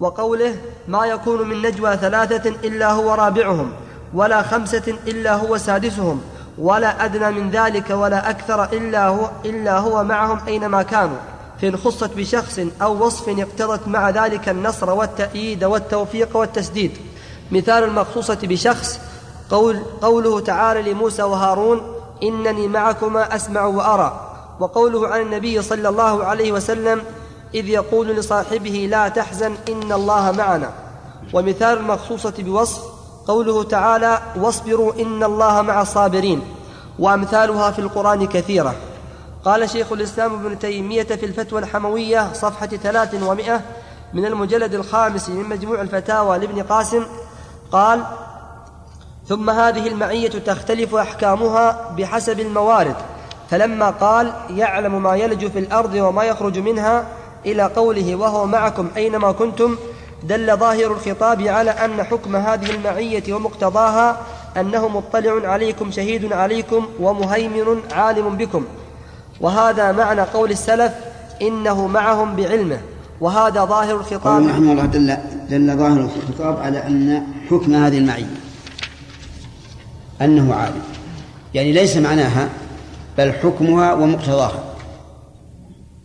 وقوله ما يكون من نجوى ثلاثة إلا هو رابعهم ولا خمسة إلا هو سادسهم ولا أدنى من ذلك ولا أكثر إلا هو, إلا هو معهم أينما كانوا. فإن خصت بشخص أو وصف اقتضت مع ذلك النصر والتأييد والتوفيق والتسديد. مثال المخصوصة بشخص قول قوله تعالى لموسى وهارون إنني معكما أسمع وأرى. وقوله عن النبي صلى الله عليه وسلم إذ يقول لصاحبه لا تحزن إن الله معنا. ومثال المخصوصة بوصف قوله تعالى واصبروا إن الله مع الصابرين. وأمثالها في القرآن كثيرة. قال شيخ الإسلام ابن تيمية في الفتوى الحموية صفحة ثلاث ومائة من المجلد الخامس من مجموع الفتاوى لابن قاسم. قال ثم هذه المعية تختلف أحكامها بحسب الموارد. فلما قال يعلم ما يلج في الأرض وما يخرج منها إلى قوله وهو معكم أينما كنتم دل ظاهر الخطاب على أن حكم هذه المعية ومقتضاها أنه مطلع عليكم شهيد عليكم ومهيمن عالم بكم. وهذا معنى قول السلف إنه معهم بعلمه. وهذا ظاهر الخطاب. رحمه الله دل, دل ظاهر الخطاب على أن حكم هذه المعية أنه عالم. يعني ليس معناها بل حكمها ومقتضاها.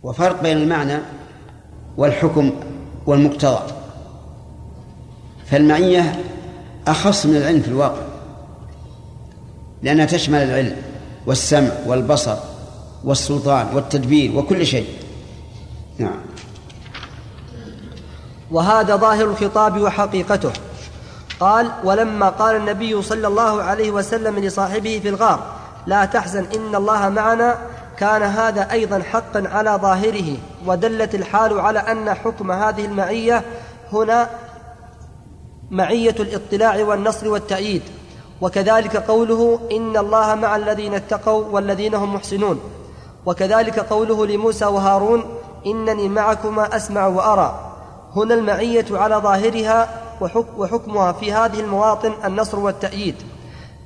وفرق بين المعنى والحكم والمقتضى. فالمعية أخص من العلم في الواقع لأنها تشمل العلم والسمع والبصر والسلطان والتدبير وكل شيء. نعم. وهذا ظاهر الخطاب وحقيقته. قال ولما قال النبي صلى الله عليه وسلم لصاحبه في الغار لا تحزن إن الله معنا كان هذا أيضا حقا على ظاهره ودلت الحال على أن حكم هذه المعية هنا معية الاطلاع والنصر والتأييد. وكذلك قوله إن الله مع الذين اتقوا والذين هم محسنون. وكذلك قوله لموسى وهارون إنني معكما أسمع وأرى. هنا المعية على ظاهرها وحكمها في هذه المواطن النصر والتأييد.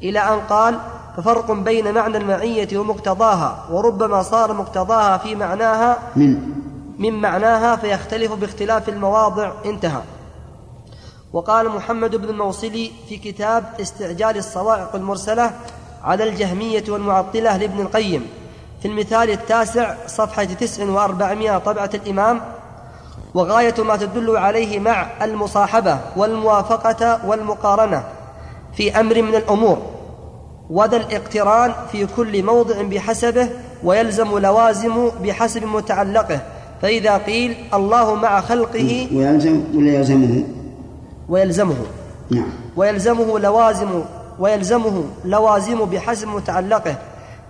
إلى أن قال ففرق بين معنى المعية ومقتضاها وربما صار مقتضاها في معناها من؟ من معناها فيختلف باختلاف المواضع انتهى. وقال محمد بن الموصلي في كتاب استعجال الصواعق المرسلة على الجهمية والمعطلة لابن القيم في المثال التاسع صفحة تسع وأربعمائة طبعة الإمام وغاية ما تدل عليه مع المصاحبة والموافقة والمقارنة في أمر من الأمور. وذا الاقتران في كل موضع بحسبه ويلزم لوازم بحسب متعلقه. فإذا قيل الله مع خلقه ويلزم ولا يلزمه؟ ويلزمه. نعم. ويلزمه لوازم ويلزمه لوازم بحسب متعلقه.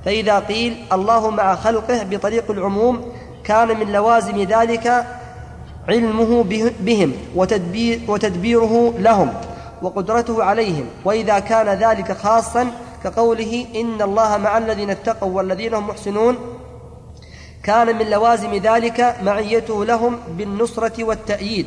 فإذا قيل الله مع خلقه بطريق العموم كان من لوازم ذلك علمه بهم وتدبير وتدبيره لهم وقدرته عليهم. وإذا كان ذلك خاصا كقوله إن الله مع الذين اتقوا والذين هم محسنون كان من لوازم ذلك معيته لهم بالنصرة والتأييد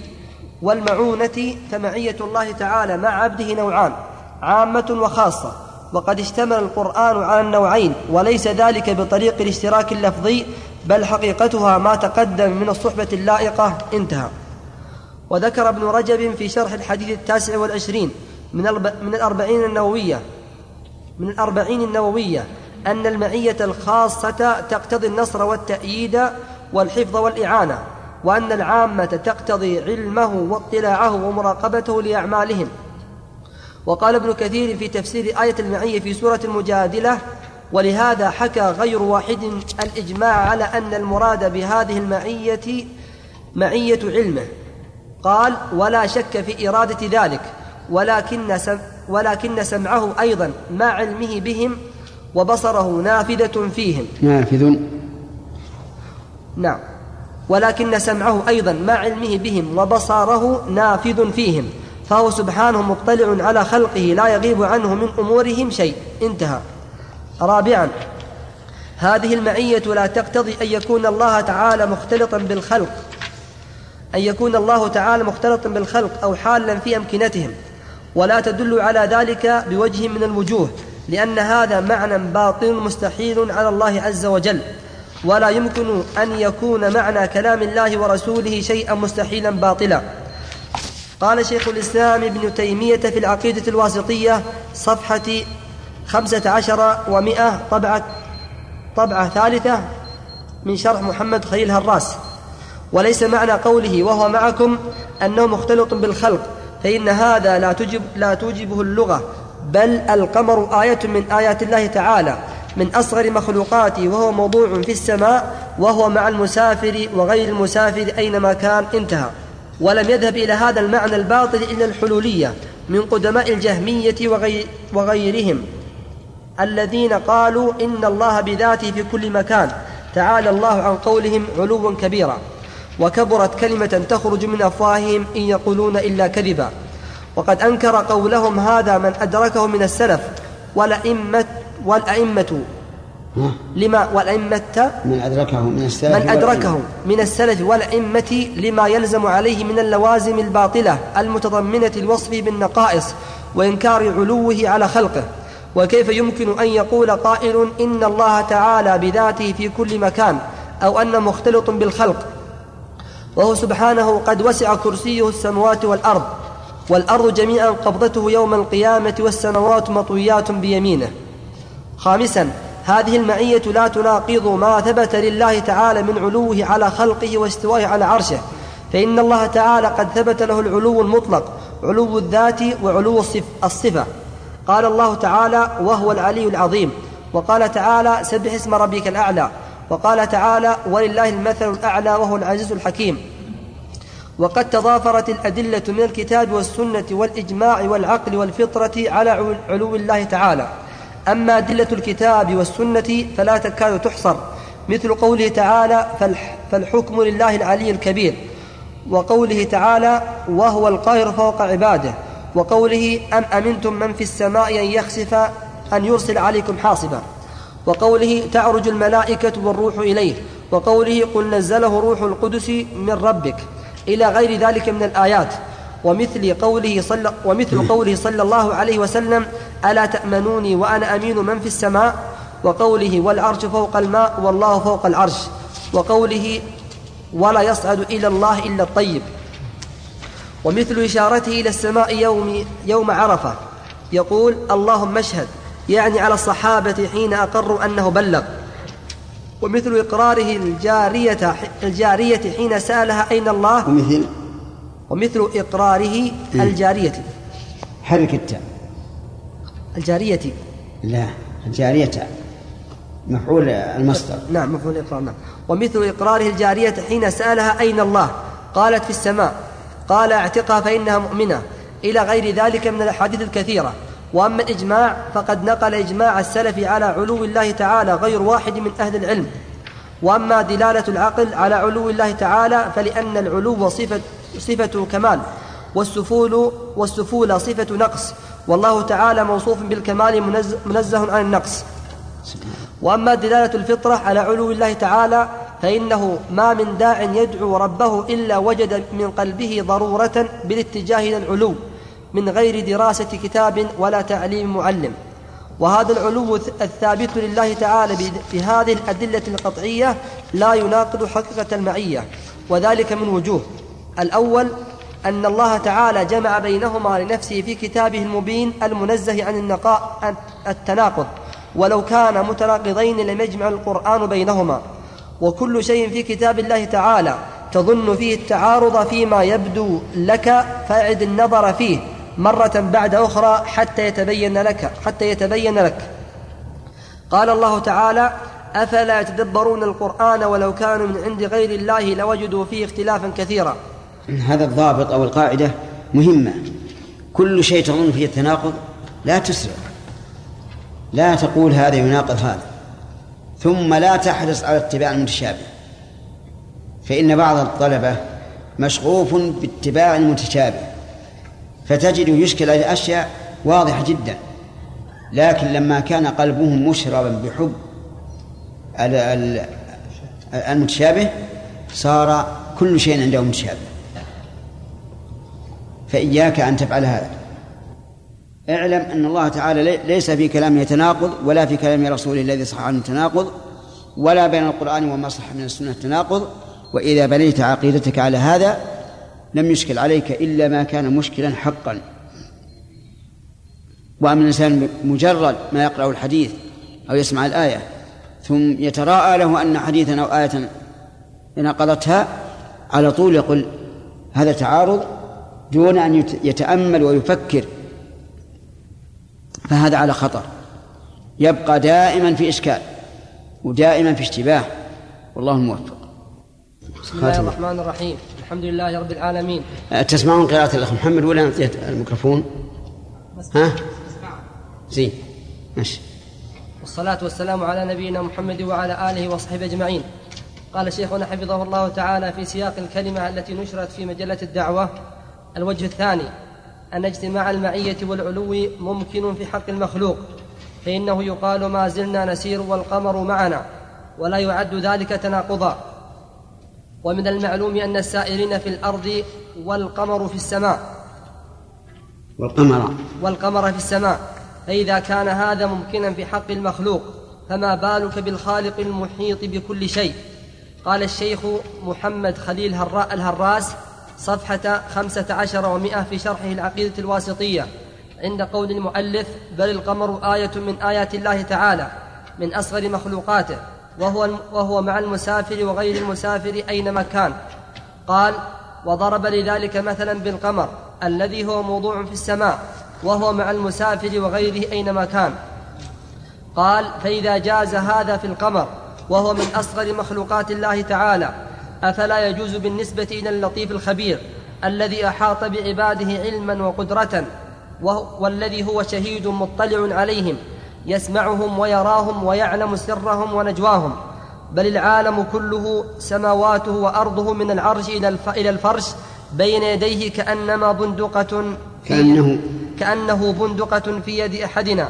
والمعونة فمعية الله تعالى مع عبده نوعان عامة وخاصة وقد اشتمل القرآن على النوعين وليس ذلك بطريق الاشتراك اللفظي بل حقيقتها ما تقدم من الصحبة اللائقة انتهى. وذكر ابن رجب في شرح الحديث التاسع والعشرين من من الأربعين النووية من الأربعين النووية أن المعية الخاصة تقتضي النصر والتأييد والحفظ والإعانة وأن العامة تقتضي علمه واطلاعه ومراقبته لأعمالهم. وقال ابن كثير في تفسير آية المعية في سورة المجادلة ولهذا حكى غير واحد الإجماع على أن المراد بهذه المعية معية علمه. قال ولا شك في إرادة ذلك ولكن ولكن سمعه أيضا مع علمه بهم وبصره نافذة فيهم. نافذ. نعم. ولكن سمعه أيضا مع علمه بهم وبصره نافذ فيهم. فهو سبحانه مطلع على خلقه لا يغيب عنه من أمورهم شيء. انتهى. رابعا. هذه المعية لا تقتضي أن يكون الله تعالى مختلطا بالخلق. أن يكون الله تعالى مختلطا بالخلق أو حالا في أمكنتهم. ولا تدل على ذلك بوجه من الوجوه لأن هذا معنى باطل مستحيل على الله عز وجل. ولا يمكن أن يكون معنى كلام الله ورسوله شيئا مستحيلا باطلا. قال شيخ الإسلام ابن تيمية في العقيدة الواسطية صفحة خمسة عشر ومائة طبعة طبعة ثالثة من شرح محمد خليل هراس. وليس معنى قوله وهو معكم أنه مختلط بالخلق فإن هذا لا تجب لا توجبه اللغة بل القمر آية من آيات الله تعالى من أصغر مخلوقاته وهو موضوع في السماء وهو مع المسافر وغير المسافر أينما كان انتهى. ولم يذهب إلى هذا المعنى الباطل إلا الحلولية من قدماء الجهمية وغيرهم الذين قالوا إن الله بذاته في كل مكان تعالى الله عن قولهم علوا كبيرا. وكبرت كلمة تخرج من أفواههم إن يقولون إلا كذبا. وقد أنكر قولهم هذا من أدركه من السلف والأئمة والأئمة. لما والأئمة من أدركه من السلف من أدركه من السلف والأئمة لما يلزم عليه من اللوازم الباطلة المتضمنة الوصف بالنقائص وإنكار علوه على خلقه. وكيف يمكن أن يقول قائل إن الله تعالى بذاته في كل مكان أو أن مختلط بالخلق وهو سبحانه قد وسع كرسيه السماوات والأرض والأرض جميعا قبضته يوم القيامة والسماوات مطويات بيمينه. خامسا هذه المعية لا تناقض ما ثبت لله تعالى من علوه على خلقه واستوائه على عرشه. فإن الله تعالى قد ثبت له العلو المطلق علو الذات وعلو الصفة. قال الله تعالى وهو العلي العظيم وقال تعالى سبح اسم ربك الأعلى وقال تعالى ولله المثل الأعلى وهو العزيز الحكيم. وقد تضافرت الأدلة من الكتاب والسنة والإجماع والعقل والفطرة على علو الله تعالى. أما أدلة الكتاب والسنة فلا تكاد تحصر مثل قوله تعالى فالحكم لله العلي الكبير. وقوله تعالى وهو القاهر فوق عباده. وقوله أم أمنتم من في السماء أن يخسف أن يرسل عليكم حاصبا. وقوله تعرج الملائكة والروح إليه وقوله قل نزله روح القدس من ربك إلى غير ذلك من الآيات. ومثل قوله صلى ومثل قوله صلى الله عليه وسلم ألا تأمنوني وأنا أمين من في السماء؟ وقوله والعرش فوق الماء والله فوق العرش. وقوله ولا يصعد إلى الله إلا الطيب. ومثل إشارته إلى السماء يوم, يوم عرفة. يقول اللهم اشهد. يعني على الصحابة حين أقروا أنه بلغ. ومثل إقراره الجارية الجارية حين سألها أين الله؟ ومثل؟ ومثل إقراره الجارية. حرك التاء الجارية. لا الجارية. مفعول المصدر. نعم مفعول الإقرار نعم. ومثل إقراره الجارية حين سألها أين الله؟ قالت في السماء. قال اعتقها فإنها مؤمنة. إلى غير ذلك من الأحاديث الكثيرة. وأما الإجماع فقد نقل إجماع السلف على علو الله تعالى غير واحد من أهل العلم. وأما دلالة العقل على علو الله تعالى فلأن العلو صفة, صفة كمال والسفول والسفول صفة نقص. والله تعالى موصوف بالكمال منزه عن النقص. وأما دلالة الفطرة على علو الله تعالى فإنه ما من داع يدعو ربه إلا وجد من قلبه ضرورة بالاتجاه إلى العلو. من غير دراسة كتاب ولا تعليم معلم. وهذا العلو الثابت لله تعالى بهذه الأدلة القطعية لا يناقض حقيقة المعية وذلك من وجوه. الأول أن الله تعالى جمع بينهما لنفسه في كتابه المبين المنزه عن النقاء التناقض. ولو كان متناقضين لم يجمع القرآن بينهما. وكل شيء في كتاب الله تعالى تظن فيه التعارض فيما يبدو لك فاعد النظر فيه. مرة بعد أخرى حتى يتبين لك حتى يتبين لك. قال الله تعالى أفلا يتدبرون القرآن ولو كانوا من عند غير الله لوجدوا فيه اختلافا كثيرا. هذا الضابط أو القاعدة مهمة. كل شيء تظن فيه التناقض لا تسرع. لا تقول هذا يناقض هذا. ثم لا تحرص على اتباع المتشابه. فإن بعض الطلبة مشغوف باتباع المتشابه. فتجد يشكل عليه أشياء واضحة جدا. لكن لما كان قلبه مشربا بحب المتشابه صار كل شيء عنده متشابه. فإياك أن تفعل هذا. اعلم أن الله تعالى ليس في كلامه تناقض ولا في كلام رسوله الذي صح عنه تناقض ولا بين القرآن وما صح من السنة تناقض وإذا بنيت عقيدتك على هذا لم يشكل عليك إلا ما كان مشكلا حقا. وأما الإنسان مجرد ما يقرأ الحديث أو يسمع الآية ثم يتراءى له أن حديثا أو آية نقضتها على طول يقول هذا تعارض دون أن يتأمل ويفكر. فهذا على خطر. يبقى دائما في إشكال ودائما في اشتباه. والله الموفق بسم الله الرحمن الرحيم. الحمد لله رب العالمين. تسمعون قراءة الأخ محمد ولا نعطيه الميكروفون؟ ها؟ زين. ماشي. والصلاة والسلام على نبينا محمد وعلى آله وصحبه أجمعين. قال شيخنا حفظه الله تعالى في سياق الكلمة التي نشرت في مجلة الدعوة. الوجه الثاني أن اجتماع المعية والعلو ممكن في حق المخلوق فإنه يقال ما زلنا نسير والقمر معنا ولا يعد ذلك تناقضا. ومن المعلوم أن السائرين في الأرض والقمر في السماء. والقمر. والقمر في السماء. فإذا كان هذا ممكنا في حق المخلوق فما بالك بالخالق المحيط بكل شيء؟ قال الشيخ محمد خليل هراء الهراس صفحة خمسة عشر ومائة في شرحه العقيدة الواسطية عند قول المؤلف بل القمر آية من آيات الله تعالى من أصغر مخلوقاته. وهو, وهو مع المسافر وغير المسافر أينما كان. قال وضرب لذلك مثلا بالقمر الذي هو موضوع في السماء وهو مع المسافر وغيره أينما كان. قال فإذا جاز هذا في القمر وهو من أصغر مخلوقات الله تعالى أفلا يجوز بالنسبة إلى اللطيف الخبير الذي أحاط بعباده علما وقدرة والذي هو شهيد مطلع عليهم. يسمعهم ويراهم ويعلم سرهم ونجواهم. بل العالم كله سماواته وأرضه من العرش إلى الفرش بين يديه كأنما بندقة كأنه. كأنه بندقة في يد أحدنا.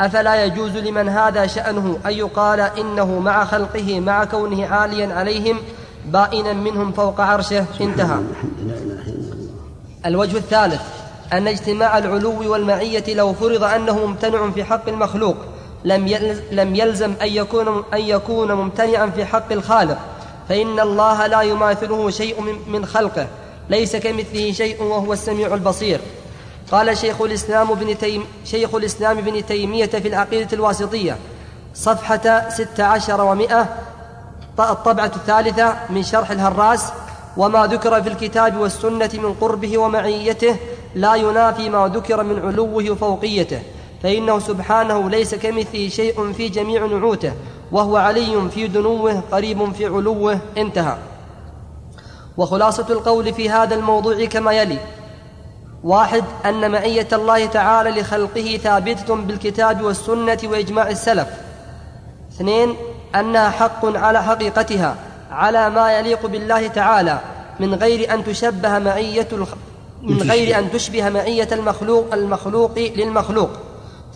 أفلا يجوز لمن هذا شأنه أن يقال إنه مع خلقه مع كونه عاليا عليهم بائنا منهم فوق عرشه؟ انتهى. الوجه الثالث. أن اجتماع العلو والمعية لو فرض أنه ممتنع في حق المخلوق لم يلزم أن يكون أن يكون ممتنعا في حق الخالق. فإن الله لا يماثله شيء من خلقه ليس كمثله شيء وهو السميع البصير. قال شيخ الإسلام ابن تيم شيخ الإسلام ابن تيمية في العقيدة الواسطية صفحة ست عشر ومائة الطبعة الثالثة من شرح الهراس وما ذكر في الكتاب والسنة من قربه ومعيته لا ينافي ما ذكر من علوه وفوقيته فإنه سبحانه ليس كمثله شيء في جميع نعوته وهو علي في دنوه قريب في علوه انتهى. وخلاصة القول في هذا الموضوع كما يلي واحد أن معية الله تعالى لخلقه ثابتة بالكتاب والسنة وإجماع السلف. اثنين أنها حق على حقيقتها على ما يليق بالله تعالى من غير أن تشبه معية من غير أن تشبه معية المخلوق المخلوق للمخلوق.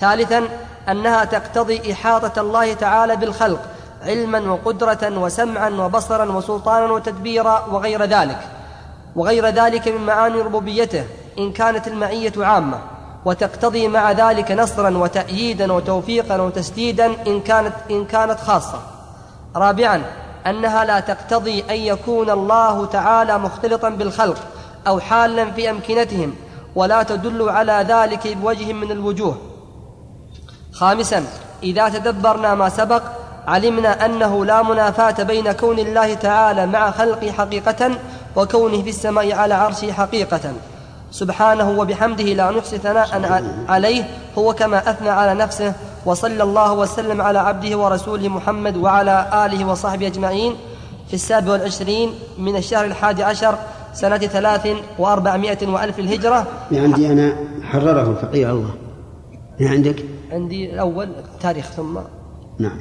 ثالثا أنها تقتضي إحاطة الله تعالى بالخلق علما وقدرة وسمعا وبصرا وسلطانا وتدبيرا وغير ذلك. وغير ذلك من معاني ربوبيته إن كانت المعية عامة. وتقتضي مع ذلك نصرا وتأييدا وتوفيقا وتسديدا إن كانت إن كانت خاصة. رابعا أنها لا تقتضي أن يكون الله تعالى مختلطا بالخلق أو حالا في أمكنتهم ولا تدل على ذلك بوجه من الوجوه. خامسا إذا تدبرنا ما سبق علمنا أنه لا منافاة بين كون الله تعالى مع خلقه حقيقة وكونه في السماء على عرشه حقيقة. سبحانه وبحمده لا نحصي ثناء عليه هو كما أثنى على نفسه وصلى الله وسلم على عبده ورسوله محمد وعلى آله وصحبه أجمعين. في السابع والعشرين من الشهر الحادي عشر سنة ثلاث وأربعمائة وألف الهجرة. عندي أنا حرره الفقيه الله. من عندك؟ عندي الأول تاريخ ثم نعم.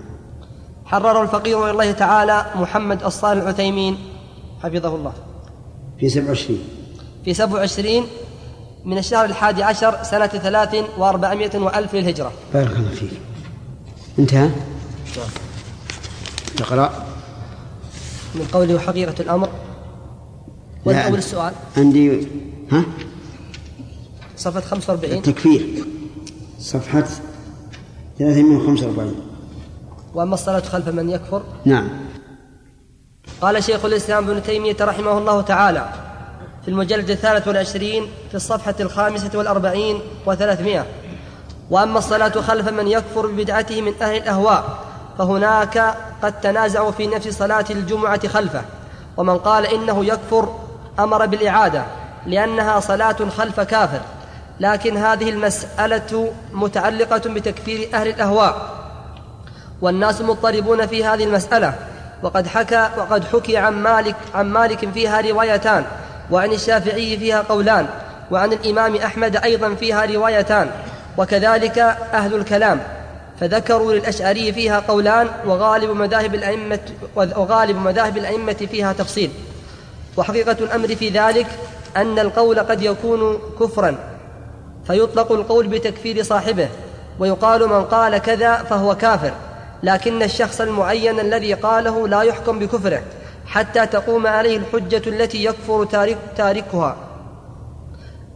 حرره الفقير الله تعالى محمد الصالح العثيمين. حفظه الله. في سبع وعشرين. في سبع وعشرين من الشهر الحادي عشر سنة ثلاث وأربعمائة وألف للهجرة. بارك الله فيك. انتهى؟ اقرأ من قوله حقيقة الأمر. ولا أول السؤال. عندي ها؟ صفحة 45 التكفير. صفحة 345 وأما الصلاة خلف من يكفر؟ نعم. قال شيخ الإسلام ابن تيمية رحمه الله تعالى في المجلد الثالث والعشرين في الصفحة الخامسة والأربعين وثلاثمائة. وأما الصلاة خلف من يكفر ببدعته من أهل الأهواء فهناك قد تنازعوا في نفس صلاة الجمعة خلفه. ومن قال إنه يكفر أمر بالإعادة لأنها صلاة خلف كافر. لكن هذه المسألة متعلقة بتكفير أهل الأهواء. والناس مضطربون في هذه المسألة. وقد حكى وقد حكي عن مالك عن مالك فيها روايتان وعن الشافعي فيها قولان وعن الإمام أحمد أيضا فيها روايتان. وكذلك أهل الكلام. فذكروا للأشعري فيها قولان وغالب مذاهب الأئمة وغالب مذاهب الأئمة فيها تفصيل. وحقيقة الأمر في ذلك أن القول قد يكون كفرا. فيطلق القول بتكفير صاحبه ويقال من قال كذا فهو كافر. لكن الشخص المعين الذي قاله لا يحكم بكفره حتى تقوم عليه الحجة التي يكفر تارك تاركها.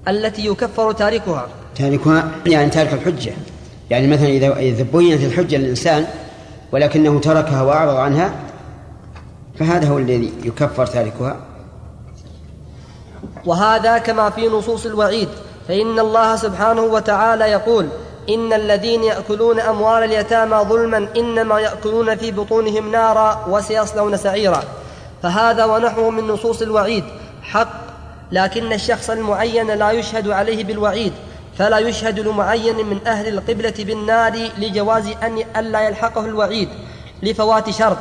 التي يكفر تاركها. تاركها يعني تارك الحجة. يعني مثلا إذا بينت الحجة للإنسان ولكنه تركها وأعرض عنها فهذا هو الذي يكفر تاركها. وهذا كما في نصوص الوعيد فإن الله سبحانه وتعالى يقول إن الذين يأكلون أموال اليتامى ظلما إنما يأكلون في بطونهم نارا وسيصلون سعيرا. فهذا ونحوه من نصوص الوعيد. حق لكن الشخص المعين لا يشهد عليه بالوعيد فلا يشهد لمعين من أهل القبلة بالنار لجواز أن ألا يلحقه الوعيد لفوات شرط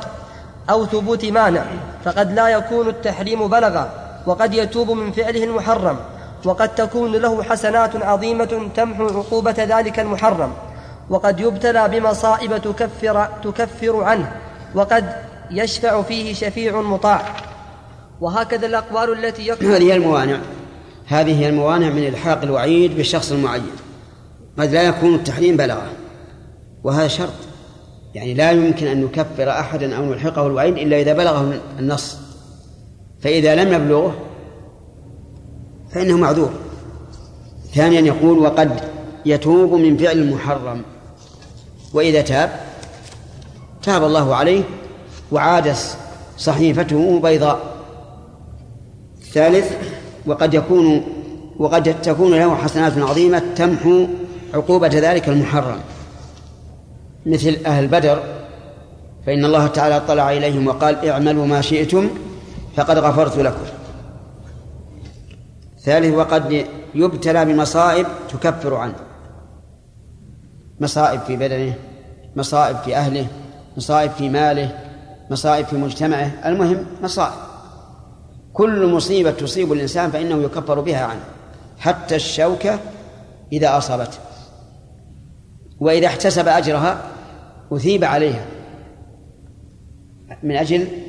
أو ثبوت مانع فقد لا يكون التحريم بلغا. وقد يتوب من فعله المحرم وقد تكون له حسنات عظيمة تمحو عقوبة ذلك المحرم وقد يبتلى بمصائب تكفر, تكفر عنه وقد يشفع فيه شفيع مطاع. وهكذا الأقوال التي يكفر هذه هي الموانع. هذه هي الموانع من إلحاق الوعيد بالشخص المعين. قد لا يكون التحريم بلغه وهذا شرط. يعني لا يمكن أن نكفر أحدا أو نلحقه الوعيد إلا إذا بلغه النص. فإذا لم يبلغه فإنه معذور. ثانيا يقول وقد يتوب من فعل المحرم. وإذا تاب تاب الله عليه وعاد صحيفته بيضاء. ثالث وقد يكون وقد تكون له حسنات عظيمة تمحو عقوبة ذلك المحرم. مثل أهل بدر فإن الله تعالى اطلع إليهم وقال اعملوا ما شئتم فقد غفرت لكم. ثالث وقد يبتلى بمصائب تكفر عنه. مصائب في بدنه مصائب في أهله مصائب في ماله مصائب في مجتمعه. المهم مصائب. كل مصيبة تصيب الإنسان فإنه يكفر بها عنه. حتى الشوكة إذا أصابته. وإذا احتسب أجرها أثيب عليها. من أجل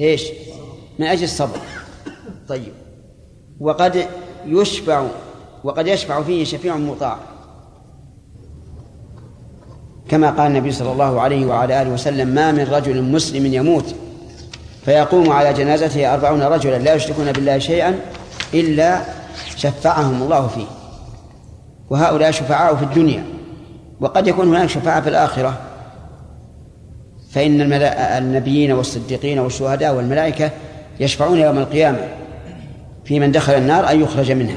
إيش؟ من أجل الصبر. طيب. وقد يشفع وقد يشفع فيه شفيع مطاع. كما قال النبي صلى الله عليه وعلى آله وسلم ما من رجل مسلم يموت فيقوم على جنازته أربعون رجلا لا يشركون بالله شيئا إلا شفعهم الله فيه. وهؤلاء شفعاء في الدنيا. وقد يكون هناك شفاعة في الآخرة. فإن النبيين والصديقين والشهداء والملائكة يشفعون يوم القيامة في من دخل النار أن يخرج منها.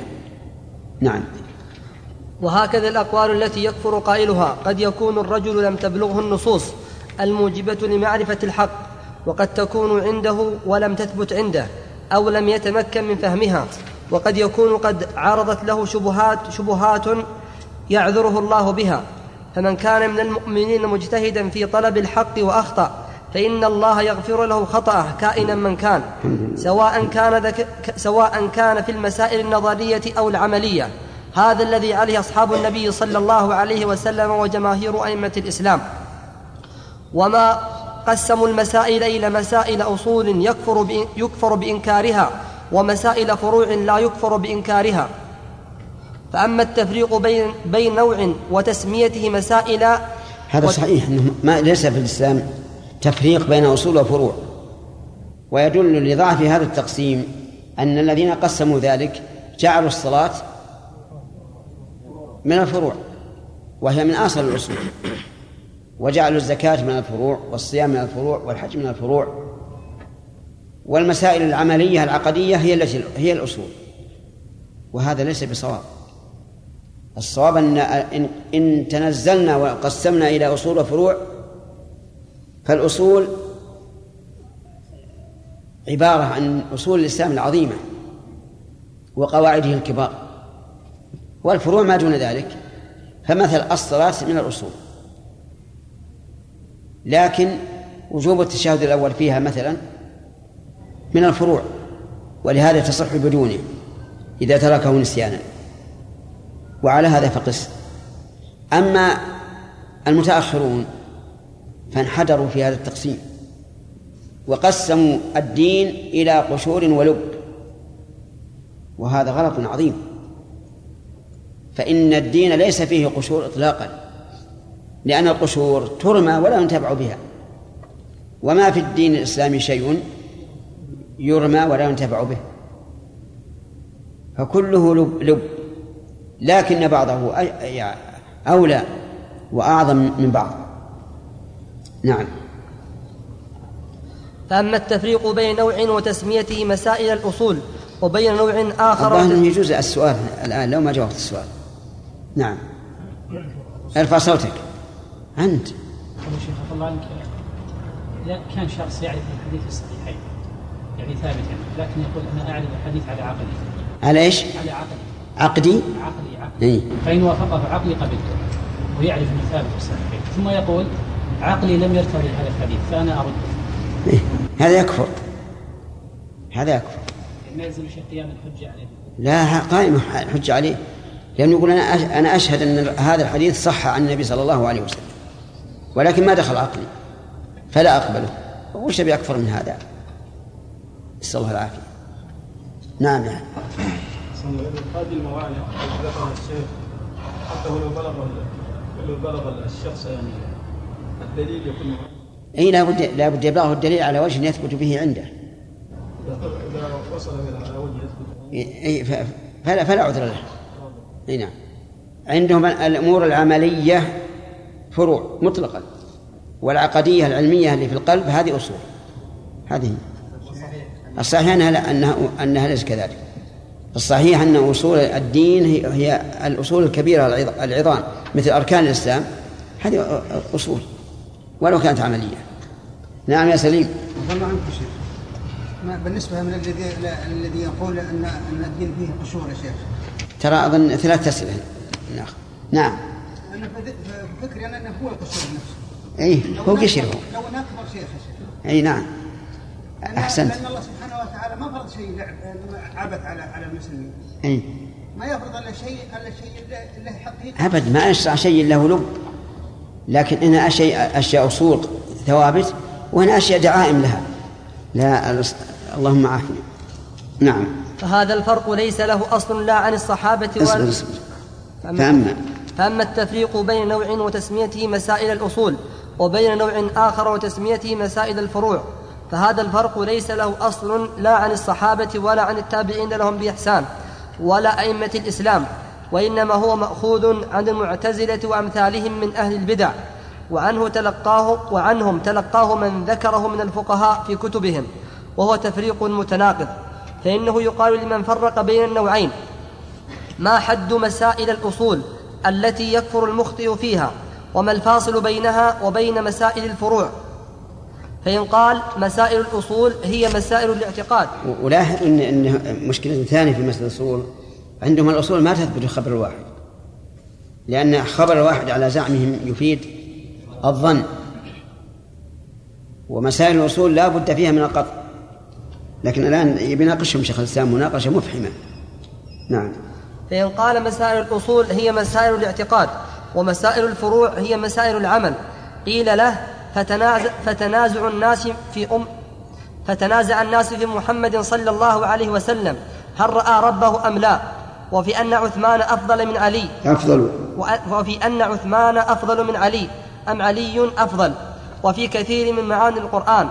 نعم. وهكذا الأقوال التي يكفر قائلها قد يكون الرجل لم تبلغه النصوص الموجبة لمعرفة الحق وقد تكون عنده ولم تثبت عنده أو لم يتمكن من فهمها وقد يكون قد عرضت له شبهات شبهات يعذره الله بها. فمن كان من المؤمنين مجتهدا في طلب الحق وأخطأ فإن الله يغفر له خطأه كائنا من كان سواء كان ذك سواء كان في المسائل النظرية أو العملية. هذا الذي عليه أصحاب النبي صلى الله عليه وسلم وجماهير أئمة الإسلام. وما قسموا المسائل إلى مسائل أصول يكفر يكفر بإنكارها ومسائل فروع لا يكفر بإنكارها. فأما التفريق بين بين نوع وتسميته مسائل هذا صحيح إنه ما ليس في الإسلام تفريق بين أصول وفروع. ويدل لضعف هذا التقسيم أن الذين قسموا ذلك جعلوا الصلاة من الفروع وهي من آصل الأصول. وجعلوا الزكاة من الفروع والصيام من الفروع والحج من الفروع. والمسائل العملية العقدية هي التي هي الأصول. وهذا ليس بصواب. الصواب أن إن تنزلنا وقسمنا إلى أصول وفروع فالأصول عبارة عن أصول الإسلام العظيمة وقواعده الكبار والفروع ما دون ذلك فمثل الصلاة من الأصول. لكن وجوب التشهد الأول فيها مثلا من الفروع ولهذا تصح بدونه إذا تركه نسيانا. وعلى هذا فقس. أما المتأخرون فانحدروا في هذا التقسيم وقسموا الدين إلى قشور ولب. وهذا غلط عظيم. فإن الدين ليس فيه قشور إطلاقا لأن القشور ترمى ولا ينتفع بها. وما في الدين الإسلامي شيء يرمى ولا ينتفع به. فكله لب, لب. لكن بعضه أولى وأعظم من بعض. نعم. فأما التفريق بين نوع وتسميته مسائل الأصول وبين نوع آخر الظاهر يجوز السؤال الآن لو ما جاوبت السؤال. نعم. ارفع صوتك. أنت. شيخ الله عنك إذا كان شخص يعرف الحديث الصحيحين يعني ثابت يعني لكن يقول أنا أعرف الحديث على عقلي. على إيش؟ على عقلي. عقدي؟ عقلي عقلي إيه؟ فإن وافقه عقلي قبلته ويعرف أنه ثابت في الصحيحين. ثم يقول عقلي لم يرتضي هذا الحديث فأنا أرده إيه؟ هذا يكفر. هذا يكفر. ما يلزم الشيخ قيام الحجة عليه. لا قائم الحجة عليه. لأنه يقول أنا أنا أشهد أن هذا الحديث صح عن النبي صلى الله عليه وسلم. ولكن ما دخل عقلي. فلا أقبله. وش بأكثر من هذا؟ نسأل الله العافية. نعم نعم هذه الموانع ذكرها الشيخ حتى ولو بلغ ولو بلغ الشخص يعني الدليل يكون اي لابد لابد يبلغه الدليل على وجه يثبت به عنده. إذا وصل على وجه يثبت اي فلا فلا عذر له. اي نعم. عندهم الأمور العملية فروع مطلقا والعقدية العلمية اللي في القلب هذه أصول. هذه الصحيح أنها لا أنها أنها ليس كذلك. الصحيح أن أصول الدين هي, الأصول الكبيرة العظام مثل أركان الإسلام. هذه أصول. ولو كانت عملية. نعم يا سليم. الله عنك شيخ. ما بالنسبة من الذي الذي يقول أن أن الدين فيه قشور يا شيخ. ترى أظن ثلاث أسئلة. نعم. نعم. أنا فكري أنا أنه هو القشور نفسه. أي هو قشر هو. لو أكبر شيخ أي نعم. أحسنت. لأن الله سبحانه وتعالى ما فرض شيء لعب عبث على على المسلمين. أي. ما يفرض إلا شيء إلا شيء له حقيقة. أبد ما أشرع شيء له لب لكن هنا أشياء أشياء أصول ثوابت وهنا أشياء دعائم لها. لا اللهم عافنا نعم. فهذا الفرق ليس له أصل لا عن الصحابة ولا اصبر فأما فأما التفريق بين نوع وتسميته مسائل الأصول وبين نوع آخر وتسميته مسائل الفروع. فهذا الفرق ليس له أصل لا عن الصحابة ولا عن التابعين لهم بإحسان ولا أئمة الإسلام وإنما هو مأخوذ عن المعتزلة وأمثالهم من أهل البدع وعنه تلقاه وعنهم تلقاه من ذكره من الفقهاء في كتبهم وهو تفريق متناقض فإنه يقال لمن فرق بين النوعين ما حد مسائل الأصول التي يكفر المخطئ فيها وما الفاصل بينها وبين مسائل الفروع. فإن قال مسائل الأصول هي مسائل الاعتقاد. ولاحظ أن أن مشكلة ثانية في مسألة الأصول عندهم الأصول ما تثبت الخبر الواحد. لأن خبر الواحد على زعمهم يفيد الظن. ومسائل الأصول لا بد فيها من القطع. لكن الآن يناقشهم شيخ الإسلام مناقشة مفحمة. نعم. فإن قال مسائل الأصول هي مسائل الاعتقاد ومسائل الفروع هي مسائل العمل قيل له فتنازع, فتنازع الناس في أم فتنازع الناس في محمد صلى الله عليه وسلم هل رأى ربه أم لا؟ وفي أن عثمان أفضل من علي. أفضل. وفي أن عثمان أفضل من علي. أم علي أفضل. وفي كثير من معاني القرآن.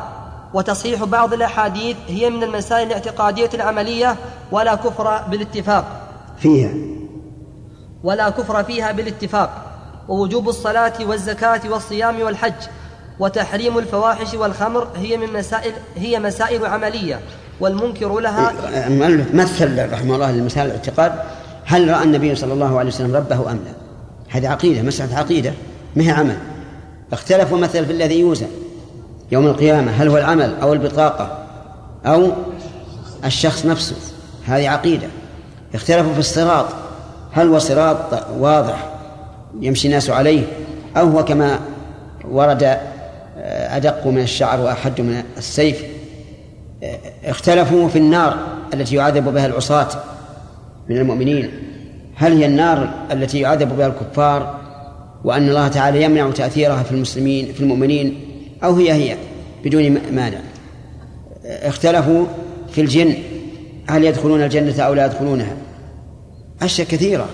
وتصحيح بعض الأحاديث هي من المسائل الاعتقادية العملية ولا كفر بالاتفاق. فيها. ولا كفر فيها بالاتفاق. ووجوب الصلاة والزكاة والصيام والحج. وتحريم الفواحش والخمر هي من مسائل هي مسائل عملية والمنكر لها المؤلف مثل رحمه الله لمسائل الاعتقاد؟ هل رأى النبي صلى الله عليه وسلم ربه أم لا؟ هذه عقيدة مسألة عقيدة ما هي عمل؟ اختلفوا مثلا في الذي يوزن يوم القيامة هل هو العمل أو البطاقة أو الشخص نفسه؟ هذه عقيدة. اختلفوا في الصراط هل هو صراط واضح يمشي الناس عليه أو هو كما ورد أدق من الشعر وأحد من السيف. اختلفوا في النار التي يعذب بها العصاة من المؤمنين. هل هي النار التي يعذب بها الكفار وأن الله تعالى يمنع تأثيرها في المسلمين في المؤمنين أو هي هي بدون مانع؟ اختلفوا في الجن. هل يدخلون الجنة أو لا يدخلونها؟ أشياء كثيرة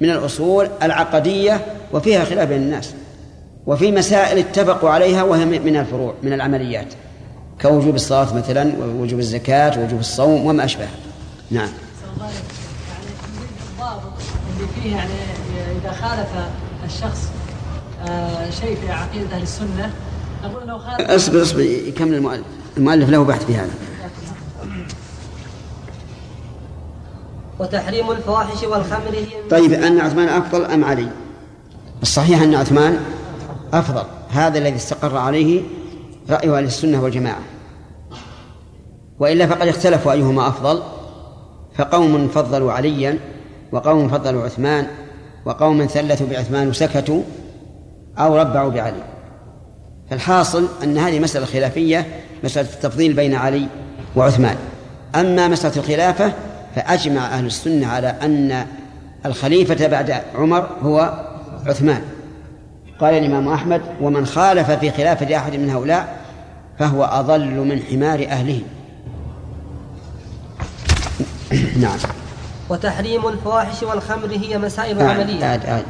من الأصول العقدية وفيها خلاف بين الناس. وفي مسائل اتفقوا عليها وهي من الفروع من العمليات. كوجوب الصلاة مثلا ووجوب الزكاة ووجوب الصوم وما أشبه. نعم. يعني الضابط اللي فيه يعني إذا خالف الشخص آه، شيء في عقيدة أهل السنة نقول لو خالف أصبر أصبر يكمل المؤلف المؤلف له بحث في هذا. وتحريم الفواحش والخمر هي من طيب أن عثمان أفضل أم علي؟ الصحيح أن عثمان أفضل هذا الذي استقر عليه رأي أهل السنة والجماعة. وإلا فقد اختلفوا أيهما أفضل فقوم فضلوا عليا وقوم فضلوا عثمان وقوم ثلثوا بعثمان وسكتوا أو ربعوا بعلي. فالحاصل أن هذه مسألة خلافية مسألة التفضيل بين علي وعثمان. أما مسألة الخلافة فأجمع أهل السنة على أن الخليفة بعد عمر هو عثمان. قال الإمام أحمد ومن خالف في خلافة أحد من هؤلاء فهو أضل من حمار أهله. نعم. وتحريم الفواحش والخمر هي مسائل آه عملية. آه آه.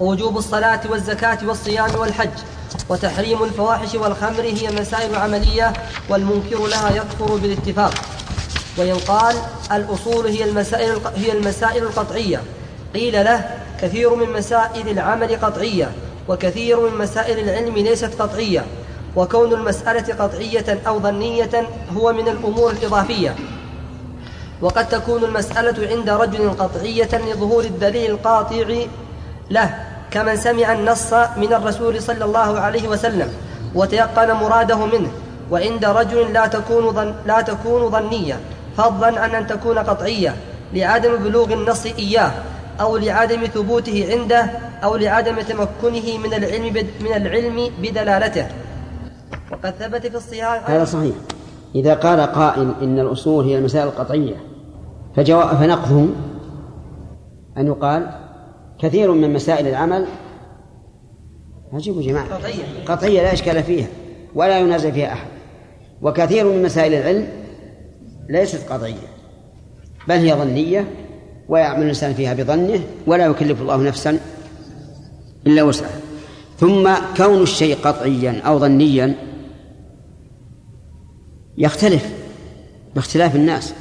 ووجوب الصلاة والزكاة والصيام والحج. وتحريم الفواحش والخمر هي مسائل عملية والمنكر لها يكفر بالاتفاق. وإن قال الأصول هي المسائل هي المسائل القطعية. قيل له كثير من مسائل العمل قطعية. وكثير من مسائل العلم ليست قطعية وكون المسألة قطعية أو ظنية هو من الأمور الإضافية. وقد تكون المسألة عند رجل قطعية لظهور الدليل القاطع له كمن سمع النص من الرسول صلى الله عليه وسلم وتيقن مراده منه. وعند رجل لا تكون ظن لا تكون ظنية فضلا عن أن تكون قطعية لعدم بلوغ النص إياه. أو لعدم ثبوته عنده أو لعدم تمكنه من العلم من العلم بدلالته. وقد ثبت في الصحاح هذا صحيح. إذا قال قائل إن الأصول هي المسائل القطعية فجواب فنقضه أن يقال كثير من مسائل العمل عجيب جماعة. قطعية. قطعية لا إشكال فيها ولا ينازع فيها أحد. وكثير من مسائل العلم ليست قطعية بل هي ظنية ويعمل الإنسان فيها بظنه ولا يكلف الله نفسا إلا وسعها. ثم كون الشيء قطعيا أو ظنيا يختلف باختلاف الناس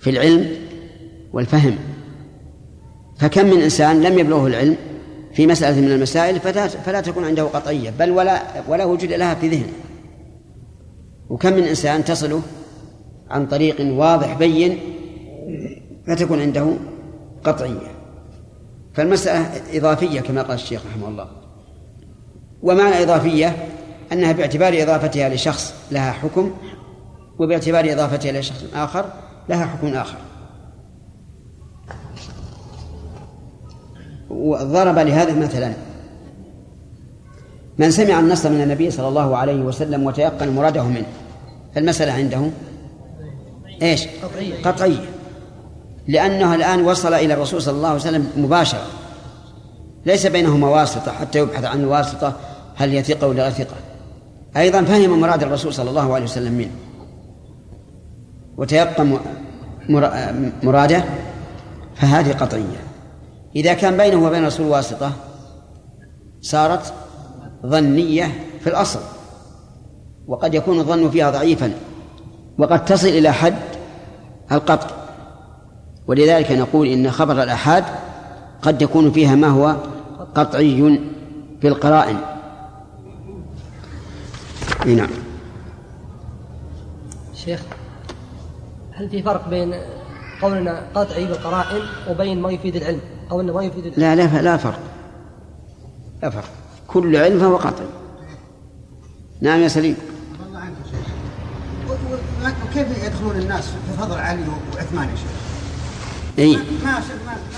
في العلم والفهم. فكم من إنسان لم يبلغه العلم في مسألة من المسائل فلا, تكون عنده قطعية بل ولا ولا وجود لها في ذهنه. وكم من إنسان تصله عن طريق واضح بين فتكون عنده قطعية فالمسألة إضافية كما قال الشيخ رحمه الله ومعنى إضافية أنها باعتبار إضافتها لشخص لها حكم وباعتبار إضافتها لشخص آخر لها حكم آخر وضرب لهذا مثلا من سمع النص من النبي صلى الله عليه وسلم وتيقن مراده منه فالمسألة عنده إيش؟ قطعية. قطعية لأنه الآن وصل إلى الرسول صلى الله عليه وسلم مباشرة. ليس بينهما واسطة حتى يبحث عن الواسطة هل هي ثقة ولا ثقة. أيضا فهم مراد الرسول صلى الله عليه وسلم منه. وتيقن مر- مراده فهذه قطعية. إذا كان بينه وبين الرسول واسطة صارت ظنية في الأصل. وقد يكون الظن فيها ضعيفا. وقد تصل إلى حد القطع. ولذلك نقول إن خبر الآحاد قد يكون فيها ما هو قطعي في القرائن. إي نعم. شيخ هل في فرق بين قولنا قطعي بالقرائن وبين ما يفيد العلم؟ أو أنه ما يفيد العلم؟ لا لا لا فرق. لا فرق. كل علم فهو قطعي. نعم يا سليم. وكيف يدخلون الناس في فضل علي وعثمان يا شيخ؟ اي ما ما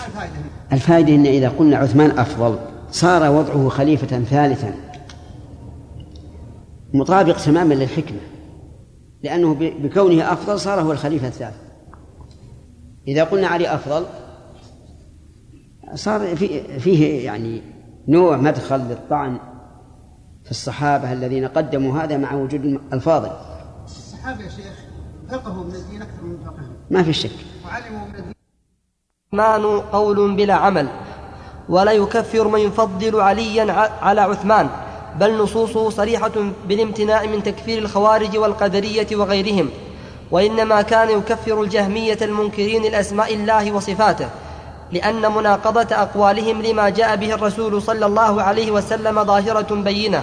الفائده هنا؟ الفائدة أن إذا قلنا عثمان أفضل صار وضعه خليفة ثالثا. مطابق تماما للحكمة. لأنه ب- بكونه أفضل صار هو الخليفة الثالث. إذا قلنا علي أفضل صار في فيه يعني نوع مدخل للطعن في الصحابة الذين قدموا هذا مع وجود الفاضل. الصحابة يا شيخ فقهوا من الدين أكثر من فقههم. ما في شك. وعلموا من الدين الإيمان قول بلا عمل. ولا يكفر من يفضل عليا على عثمان بل نصوصه صريحة بالامتناع من تكفير الخوارج والقدرية وغيرهم. وإنما كان يكفر الجهمية المنكرين لأسماء الله وصفاته لأن مناقضة أقوالهم لما جاء به الرسول صلى الله عليه وسلم ظاهرة بينة.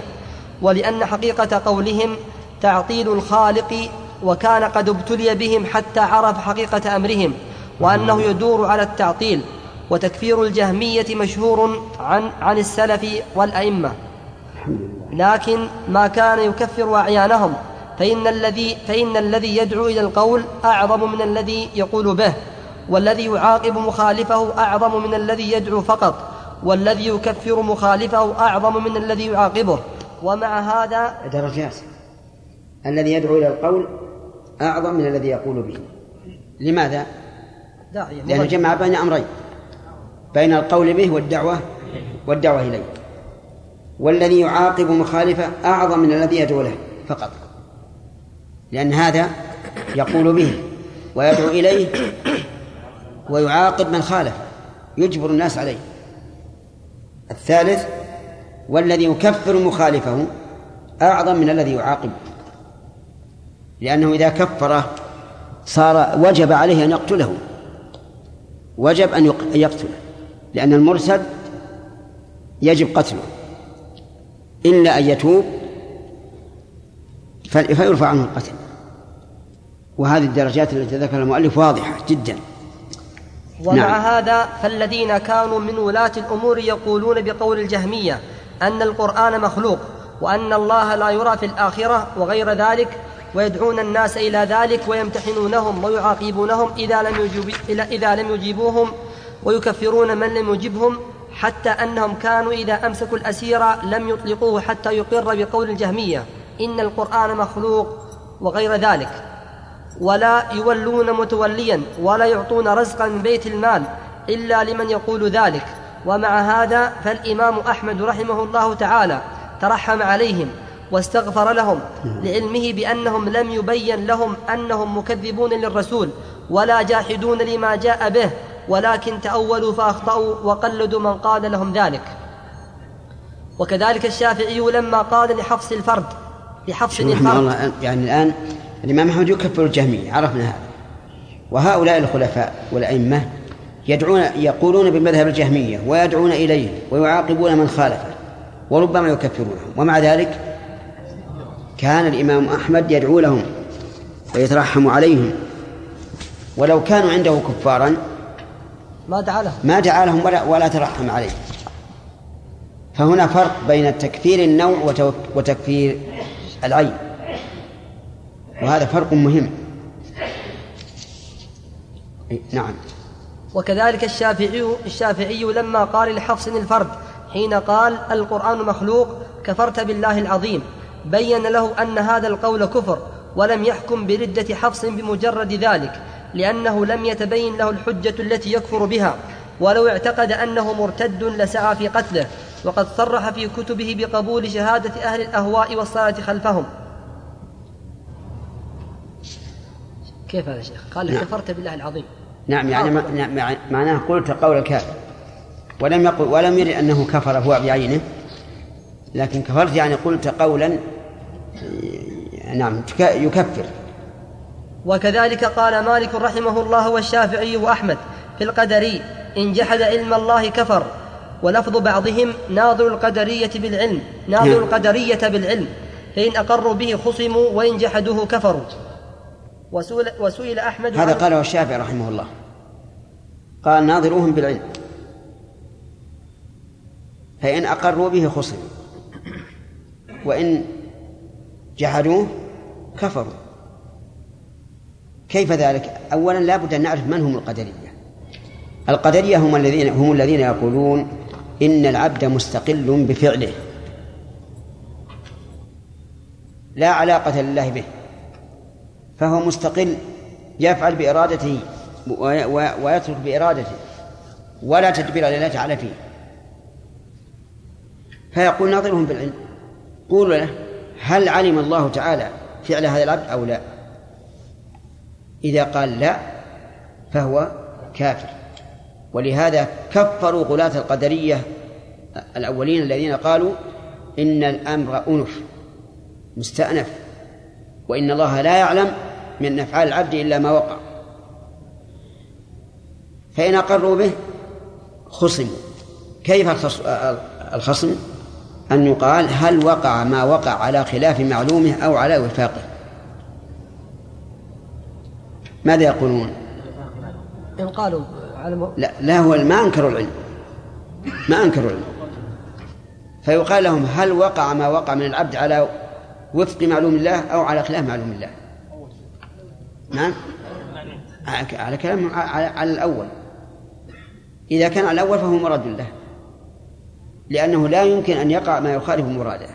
ولأن حقيقة قولهم تعطيل الخالق وكان قد ابتلي بهم حتى عرف حقيقة أمرهم. وأنه يدور على التعطيل وتكفير الجهمية مشهور عن عن السلف والأئمة. لكن ما كان يكفر أعيانهم فإن الذي فإن الذي يدعو إلى القول أعظم من الذي يقول به والذي يعاقب مخالفه أعظم من الذي يدعو فقط والذي يكفر مخالفه أعظم من الذي يعاقبه. ومع هذا درجات الذي يدعو إلى القول أعظم من الذي يقول به. لماذا؟ داعية. لأنه جمع بين أمرين. بين القول به والدعوة والدعوة إليه. والذي يعاقب مخالفه أعظم من الذي يدعو له فقط. لأن هذا يقول به ويدعو إليه ويعاقب من خالف يجبر الناس عليه. الثالث والذي يكفر مخالفه أعظم من الذي يعاقب. لأنه إذا كفره صار وجب عليه أن يقتله. وجب أن يق- أن يقتله لأن المرتد يجب قتله. إلا أن يتوب فيرفع عنه القتل. وهذه الدرجات التي ذكرها المؤلف واضحة جدا. ومع نعم. هذا فالذين كانوا من ولاة الأمور يقولون بقول الجهمية أن القرآن مخلوق وأن الله لا يرى في الآخرة وغير ذلك ويدعون الناس إلى ذلك ويمتحنونهم ويعاقبونهم إذا لم يجيب إذا لم يجيبوهم ويكفرون من لم يجبهم حتى أنهم كانوا إذا أمسكوا الأسير لم يطلقوه حتى يقر بقول الجهمية. إن القرآن مخلوق وغير ذلك. ولا يولون متوليا ولا يعطون رزقا من بيت المال إلا لمن يقول ذلك. ومع هذا فالإمام أحمد رحمه الله تعالى ترحم عليهم واستغفر لهم لعلمه بأنهم لم يبين لهم أنهم مكذبون للرسول ولا جاحدون لما جاء به ولكن تأولوا فأخطأوا وقلدوا من قال لهم ذلك. وكذلك الشافعي لما قال لحفص الفرد لحفص الفرد. الله يعني الآن الإمام أحمد يكفر الجهمية عرفنا هذا. وهؤلاء الخلفاء والأئمة يدعون يقولون بمذهب الجهمية ويدعون إليه ويعاقبون من خالفه وربما يكفرونهم. ومع ذلك كان الإمام أحمد يدعو لهم ويترحم عليهم. ولو كانوا عنده كفارا ما دعا لهم. ما دعا لهم ولا, ولا ترحم عليهم فهنا فرق بين تكفير النوع وتكفير العين. وهذا فرق مهم. إيه، نعم. وكذلك الشافعي الشافعي لما قال لحفص الفرد حين قال القرآن مخلوق كفرت بالله العظيم. بين له أن هذا القول كفر ولم يحكم بردة حفص بمجرد ذلك لأنه لم يتبين له الحجة التي يكفر بها ولو اعتقد أنه مرتد لسعى في قتله وقد صرح في كتبه بقبول شهادة أهل الأهواء والصلاة خلفهم كيف هذا يا شيخ؟ قال نعم. كفرت بالله العظيم نعم يعني ما- نعم، معناه قلت قول الكافر ولم يقل ولم يرد أنه كفر هو بعينه لكن كفرت يعني قلت قولا نعم يكفر. وكذلك قال مالك رحمه الله والشافعي وأحمد في القدري إن جحد علم الله كفر. ولفظ بعضهم ناظر القدرية بالعلم ناظر نعم. القدرية بالعلم. فإن أقروا به خصموا وإن جحدوه كفروا. وسئل, وسئل أحمد هذا قاله الشافعي رحمه الله. قال ناظروهم بالعلم. فإن أقروا به خصم وإن جحدوه كفروا. كيف ذلك؟ أولا لا بد أن نعرف من هم القدرية. القدرية هم الذين هم الذين يقولون إن العبد مستقل بفعله. لا علاقة لله به. فهو مستقل يفعل بإرادته وي- وي- ويترك بإرادته ولا تدبير لله تعالى فيه. فيقول ناظرهم بالعلم. قولوا له هل علم الله تعالى فعل هذا العبد أو لا؟ إذا قال لا فهو كافر. ولهذا كفروا غلاة القدرية الأولين الذين قالوا إن الأمر أنف مستأنف وإن الله لا يعلم من أفعال العبد إلا ما وقع. فإن أقروا به خصموا. كيف الخص- الخصم؟ أن يقال هل وقع ما وقع على خلاف معلومه أو على وفاقه. ماذا يقولون؟ إن قالوا على لا لا هو ما أنكروا العلم. ما أنكروا العلم. فيقال لهم هل وقع ما وقع من العبد على وفق معلوم الله أو على خلاف معلوم الله؟ نعم. على- كلام على, على الأول. إذا كان على الأول فهو مراد له لأنه لا يمكن أن يقع ما يخالف مراده.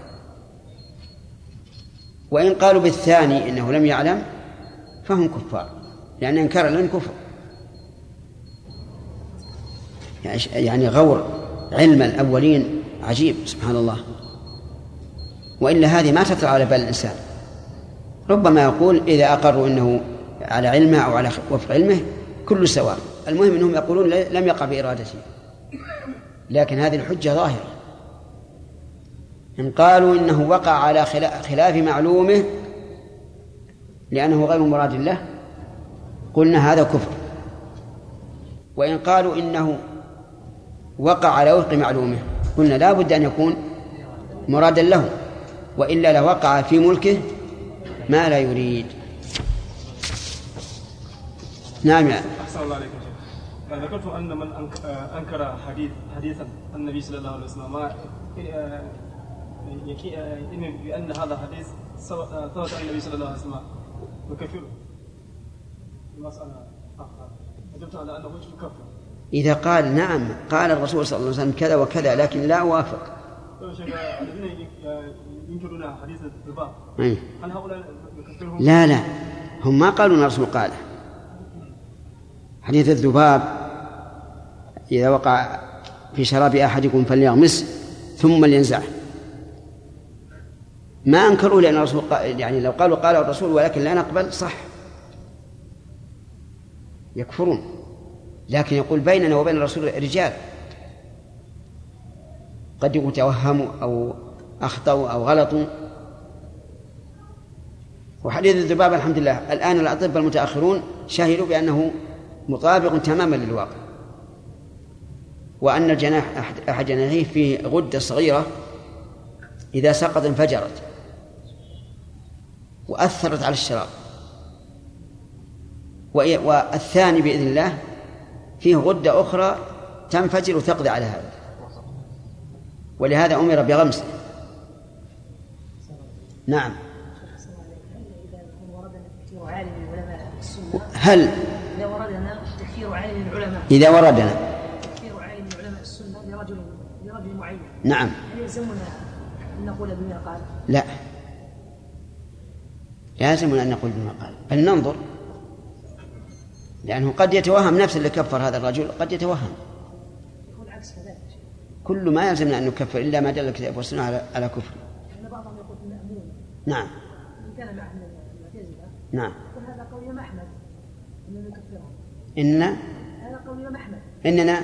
وإن قالوا بالثاني إنه لم يعلم فهم كفار لأن إنكار العلم كفر. يعني غور علم الأولين عجيب سبحان الله. وإلا هذه ما تطلع على بال الإنسان. ربما يقول إذا أقروا أنه على علمه أو على وفق علمه كل سواء. المهم أنهم يقولون لم يقع بإرادته لكن هذه الحجة ظاهرة. إن قالوا إنه وقع على خلا- خلاف معلومه لأنه غير مراد له قلنا هذا كفر. وإن قالوا إنه وقع على وفق معلومه قلنا لا بد أن يكون مرادا له وإلا لوقع في ملكه ما لا يريد. نعم. أحسن الله عليكم. ذكرت أن من آه، أنكر حديث حديثا النبي صلى الله عليه وسلم. ما آه، يكي آه، بأن هذا حديث ثبت عن النبي صلى الله عليه وسلم. آخر أجبت على وجه يكفر إذا قال نعم قال الرسول صلى الله عليه وسلم كذا وكذا لكن لا أوافق. طيب الذين ينكرون حديث أي. هل هؤلاء؟ لا لا. هم ما قالوا إن الرسول قاله. حديث الذباب إذا وقع في شراب أحدكم فليغمسه ثم لينزعه. ما أنكروا لأن الرسول قال يعني لو قالوا قال الرسول ولكن لا نقبل صح. يكفرون. لكن يقول بيننا وبين الرسول رجال. قد يكون توهموا أو أخطأوا أو غلطوا. وحديث الذباب الحمد لله. الآن الأطباء المتأخرون شهدوا بأنه مطابق تماما للواقع. وأن الجناح أحد, أحد جناحيه فيه غدة صغيرة إذا سقط انفجرت وأثرت على الشراب. والثاني بإذن الله فيه غدة أخرى تنفجر وتقضي على هذا. ولهذا أمر بغمسه نعم. هل العلماء. إذا وردنا. تكفير عالم من علماء السنة لرجل لرجل معين. نعم. هل يلزمنا أن نقول بما قال؟ لا. لازم أن نقول بما قال. بل ننظر. لأنه قد يتوهم نفس اللي كفر هذا الرجل قد يتوهم. يكون عكس كذلك. كل ما يلزمنا أن نكفر إلا ما دل الكتاب والسنة على على كفر. لأن بعضهم يقول مأمون. نعم. إن كان مع نعم. هذا قول أحمد. أننا نكفرهم إننا إننا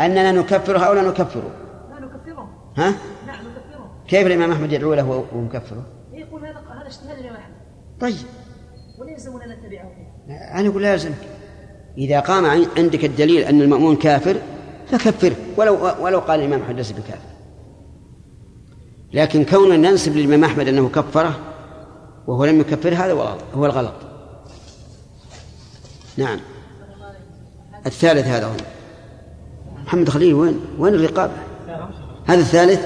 أننا نكفره أو لا نكفره لا نكفرهم. ها؟ نعم نكفرهم. كيف الإمام أحمد يدعو له ومكفره يقول هذا هذا اجتهاد الإمام أحمد. طيب. ولا يلزمنا أن نتبعه. أنا أقول لا يلزمك إذا قام عن- عندك الدليل أن المأمون كافر فكفره ولو ولو قال الإمام أحمد ليس بكافر. لكن كوننا ننسب للإمام أحمد أنه كفره وهو لم يكفر هذا هو الغلط. نعم. الثالث هذا هو. محمد خليل وين وين الرقابة؟ هذا الثالث؟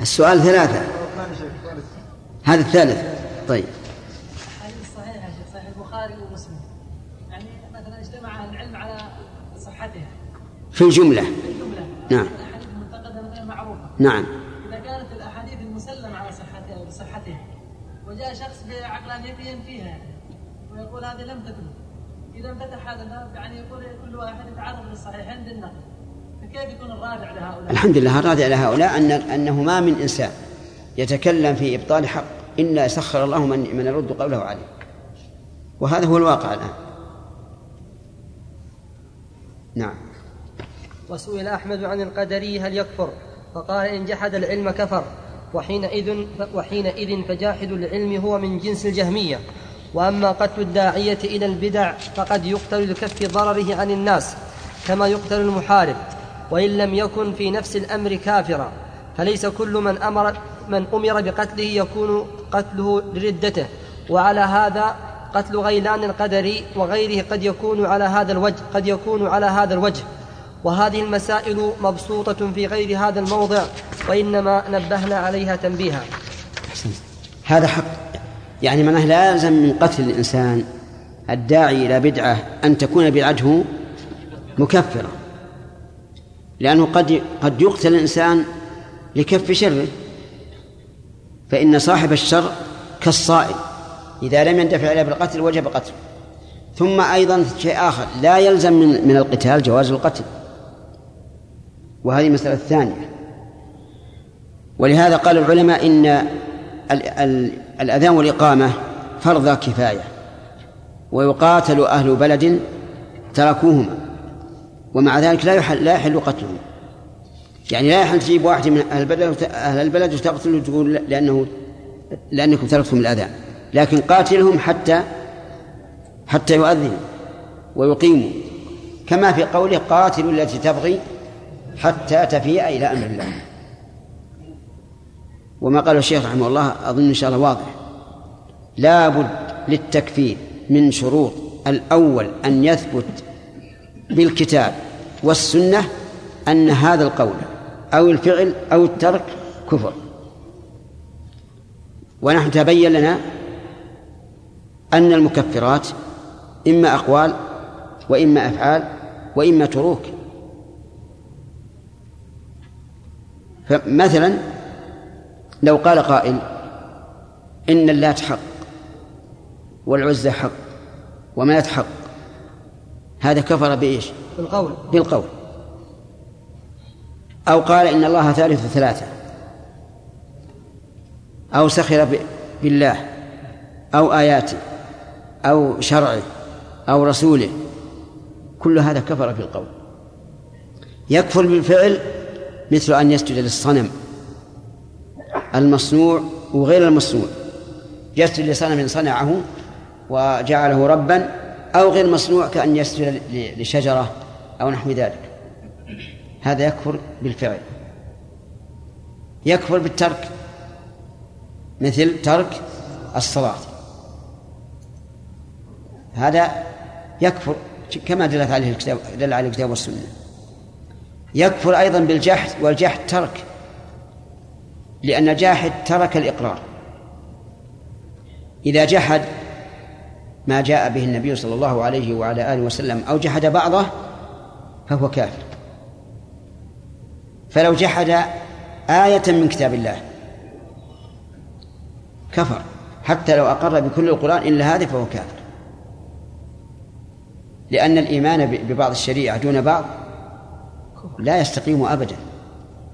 السؤال ثلاثة. هذا الثالث. طيب. صحيح البخاري ومسلم يعني مثلا اجتمع العلم على صحته في الجملة في الجمله نعم. مثلا نعم اذا كانت الاحاديث المسلم على صحتها بصحتها وجاء شخص بعقلانيته ينفيها ويقول هذه لم تكن. إذا انفتح هذا الباب يعني يقول كل واحد يتعرض للصحيحين بالنقل فكيف يكون الراجع لهؤلاء؟ الحمد لله الراجع لهؤلاء أن أنه ما من إنسان يتكلم في إبطال حق. إلا سخر الله من من يرد قوله عليه. وهذا هو الواقع الآن. نعم. وسئل أحمد عن القدري هل يكفر؟ فقال إن جحد العلم كفر. وحينئذ وحينئذ فجاحد العلم هو من جنس الجهمية. وأما قتل الداعية إلى البدع فقد يقتل لكف ضرره عن الناس كما يقتل المحارب وإن لم يكن في نفس الأمر كافرا فليس كل من أمر من أمر بقتله يكون قتله لردته وعلى هذا قتل غيلان القدري وغيره قد يكون على هذا الوجه قد يكون على هذا الوجه وهذه المسائل مبسوطة في غير هذا الموضع وإنما نبهنا عليها تنبيها. هذا حق يعني معناه لا يلزم من قتل الإنسان الداعي إلى بدعة أن تكون بدعته مكفرة لأنه قد قد يقتل الإنسان لكف شره فإن صاحب الشر كالصائل إذا لم يندفع إليه بالقتل وجب قتله. ثم أيضا شيء آخر لا يلزم من, من القتال جواز القتل. وهذه المسألة الثانية ولهذا قال العلماء إن الأذان والإقامة فرض كفاية ويقاتل أهل بلد تركوهما ومع ذلك لا يحل لا يحل قتلهم. يعني لا يحل تجيب واحد من أهل البلد أهل البلد وتقتله وتقول لأنه لأنكم تركتم الأذان. لكن قاتلهم حتى حتى يؤذنوا ويقيموا. كما في قوله قاتلوا التي تبغي حتى تفيء إلى أمر الله. وما قال الشيخ رحمه الله أظن إن شاء الله واضح. لا بد للتكفير من شروط الأول أن يثبت بالكتاب والسنة أن هذا القول أو الفعل أو الترك كفر. ونحن تبين لنا أن المكفرات إما أقوال وإما أفعال وإما تروك. فمثلا لو قال قائل إن اللات حق والعزى حق ومنات حق هذا كفر بإيش؟ بالقول. بالقول. أو قال إن الله ثالث ثلاثة. أو سخر بالله. أو آياته. أو شرعه. أو رسوله. كل هذا كفر بالقول. يكفر بالفعل مثل أن يسجد للصنم. المصنوع وغير المصنوع. يسجد لصنم صنعه وجعله ربا أو غير مصنوع كأن يسجد لشجرة أو نحو ذلك. هذا يكفر بالفعل. يكفر بالترك. مثل ترك الصلاة. هذا يكفر كما دلت عليه الكتاب دل عليه الكتاب والسنة. يكفر أيضا بالجحد والجحد ترك. لأن الجاحد ترك الإقرار. إذا جحد ما جاء به النبي صلى الله عليه وعلى آله وسلم أو جحد بعضه فهو كافر. فلو جحد آية من كتاب الله كفر. حتى لو أقر بكل القرآن إلا هذه فهو كافر. لأن الإيمان ببعض الشريعة دون بعض لا يستقيم أبدا.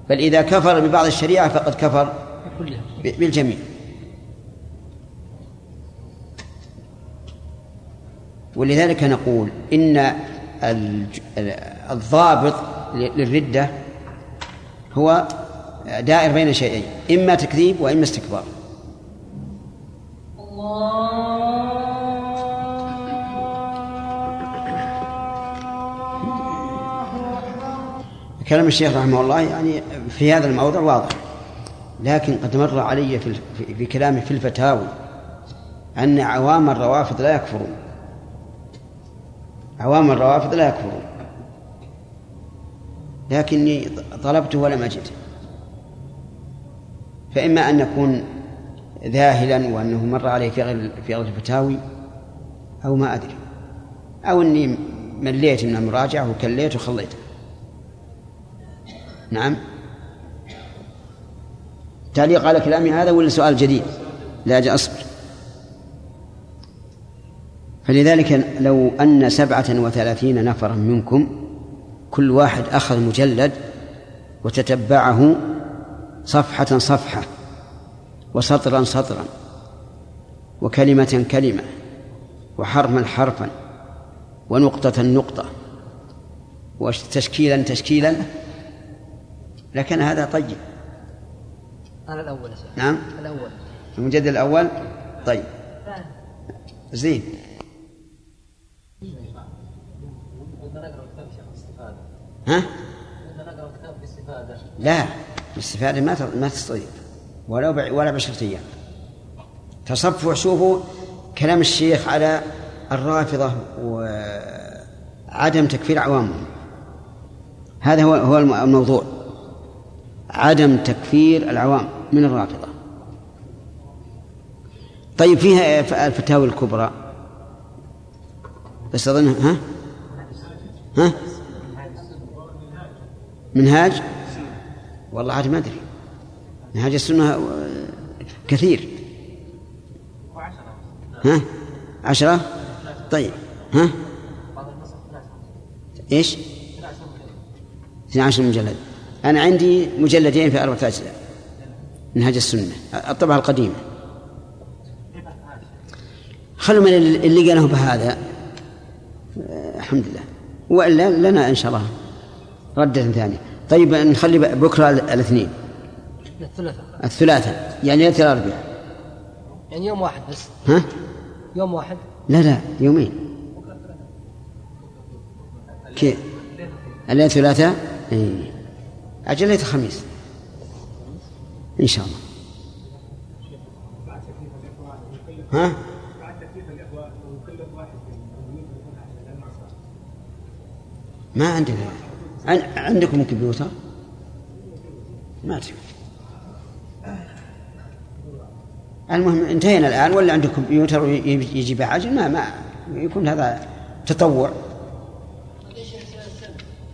بل إذا كفر ببعض الشريعة فقد كفر بالجميع. ولذلك نقول إن الضابط للردة هو دائر بين شيئين إما تكذيب وإما استكبار. كلام الشيخ رحمه الله يعني في هذا الموضع واضح. لكن قد مر علي في, في, كلامي في الفتاوي أن عوام الروافض لا يكفرون. عوام الروافض لا يكفرون. لكني طلبته ولم أجده فإما أن نكون ذاهلا وأنه مر عليه في غير في غير الفتاوي أو ما أدري. أو أني مليت من المراجعة وكليت وخليته نعم. تعليق على كلامي هذا ولا سؤال جديد؟ لا أجل أصبر. فلذلك لو أن سبعة وثلاثين نفرا منكم كل واحد أخذ مجلد وتتبعه صفحة صفحة وسطرا سطرا وكلمة كلمة وحرفا حرفا ونقطة نقطة وتشكيلا تشكيلا لكن هذا طيب. أنا الأول نعم. الأول. المجدد الأول؟ طيب. زين. ها؟ لا الاستفادة ما ما تستطيع. ولا بع... ولا بعشرة أيام تصفح شوفوا كلام الشيخ على الرافضة وعدم تكفير عوامهم. هذا هو هو الموضوع. عدم تكفير العوام من الرافضة. طيب فيها الفتاوي الكبرى. بس أظن ها؟ ها؟ منهاج؟ والله عاد ما أدري. منهاج السنة كثير. ها؟ عشرة؟ طيب ها؟ إيش؟ 12 مجلد. أنا عندي مجلدين في أربعة أجزاء. منهاج السنة الطبعة القديمة. خلوا من اللي قاله بهذا. الحمد لله. وإلا لنا إن شاء الله ردة ثانية. طيب نخلي بكرة الاثنين. الثلاثاء الثلاثاء يعني ليلة الأربعاء يعني يوم واحد بس. ها؟ يوم واحد. لا لا يومين. كيف؟ الليلة الثلاثاء؟ إيه. أجل الخميس إن شاء الله ها؟ ما عندنا عن- عندكم كمبيوتر؟ ما أدري المهم انتهينا الآن ولا عندك كمبيوتر ويجي بعجل ما ما يكون هذا تطوع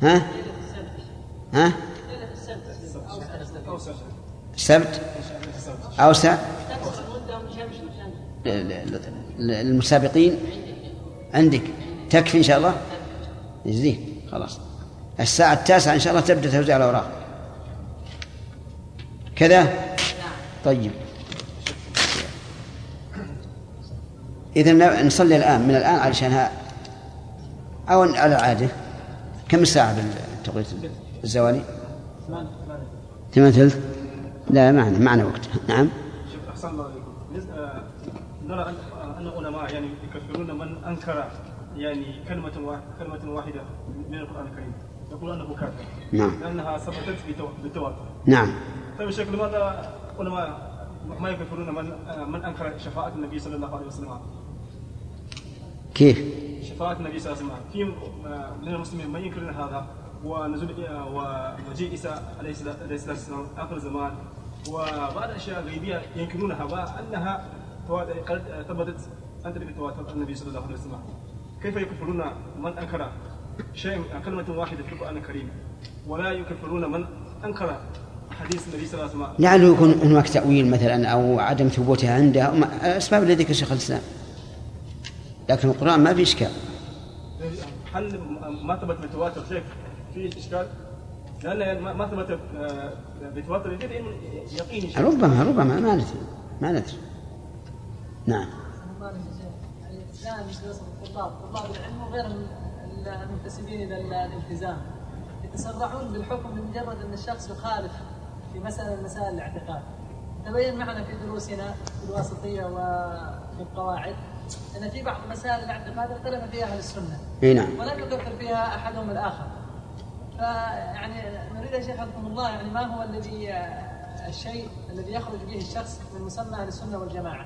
ها؟ ها؟ السبت أوسع المسابقين عندك. تكفي إن شاء الله؟ زين خلاص. الساعة التاسعة إن شاء الله تبدأ توزيع الأوراق. كذا؟ طيب. إذا نصلي الآن. من الآن علشانها أو على العادة كم الساعة بالتوقيت الزوالي؟ ثمان ثلث لا معنا معنا وقت. نعم. شوف أحسن الله آه، نرى ان أن العلماء يعني يكفرون من أنكر يعني كلمة واحدة كلمة واحدة من القرآن الكريم. يقول أنه كافر. نعم. لأنها ثبتت بالتواتر نعم. طيب الشيخ لماذا علماء ما يكفرون من آه، من أنكر شفاعة النبي صلى الله عليه وسلم؟ كيف؟ شفاعة النبي صلى الله عليه وسلم. في آه، من المسلمين من ينكرون هذا؟ ونزول ومجيء عيسى عليه الصلاة والسلام آخر الزمان وبعض الأشياء غيبية ينكرونها توات- قد ثبتت عن طريق التواتر النبي صلى الله عليه وسلم. كيف يكفرون من أنكر شيء؟ كلمة واحدة في القرآن الكريم ولا يكفرون من أنكر حديث النبي صلى الله عليه وسلم. لعله يكون هناك تأويل مثلا أو عدم ثبوتها عنده. الأسباب التي ذكر شيخ الإسلام. لكن القرآن ما في إشكال. هل ما ثبت بالتواتر شيء؟ في إشكال؟ لأن ما- ثبت آه، بالتواتر يزيد علم يقيني شيء. ربما ربما ما ندري ما ندري. نعم. يعني يدرس الطلاب طلاب العلم وغير المنتسبين إلى الالتزام يتسرعون بالحكم بمجرد ان الشخص يخالف في مساله من مسائل الاعتقاد تبين معنا في دروسنا في الواسطيه وفي القواعد ان في بعض مسائل الاعتقاد اختلف فيها أهل السنة اي نعم. ولم يكفر فيها أحدهم الآخر. فيعني نريد يا شيخ حفظكم الله يعني ما هو الذي آه، الشيء الذي يخرج به الشخص من مسمى أهل السنة والجماعة؟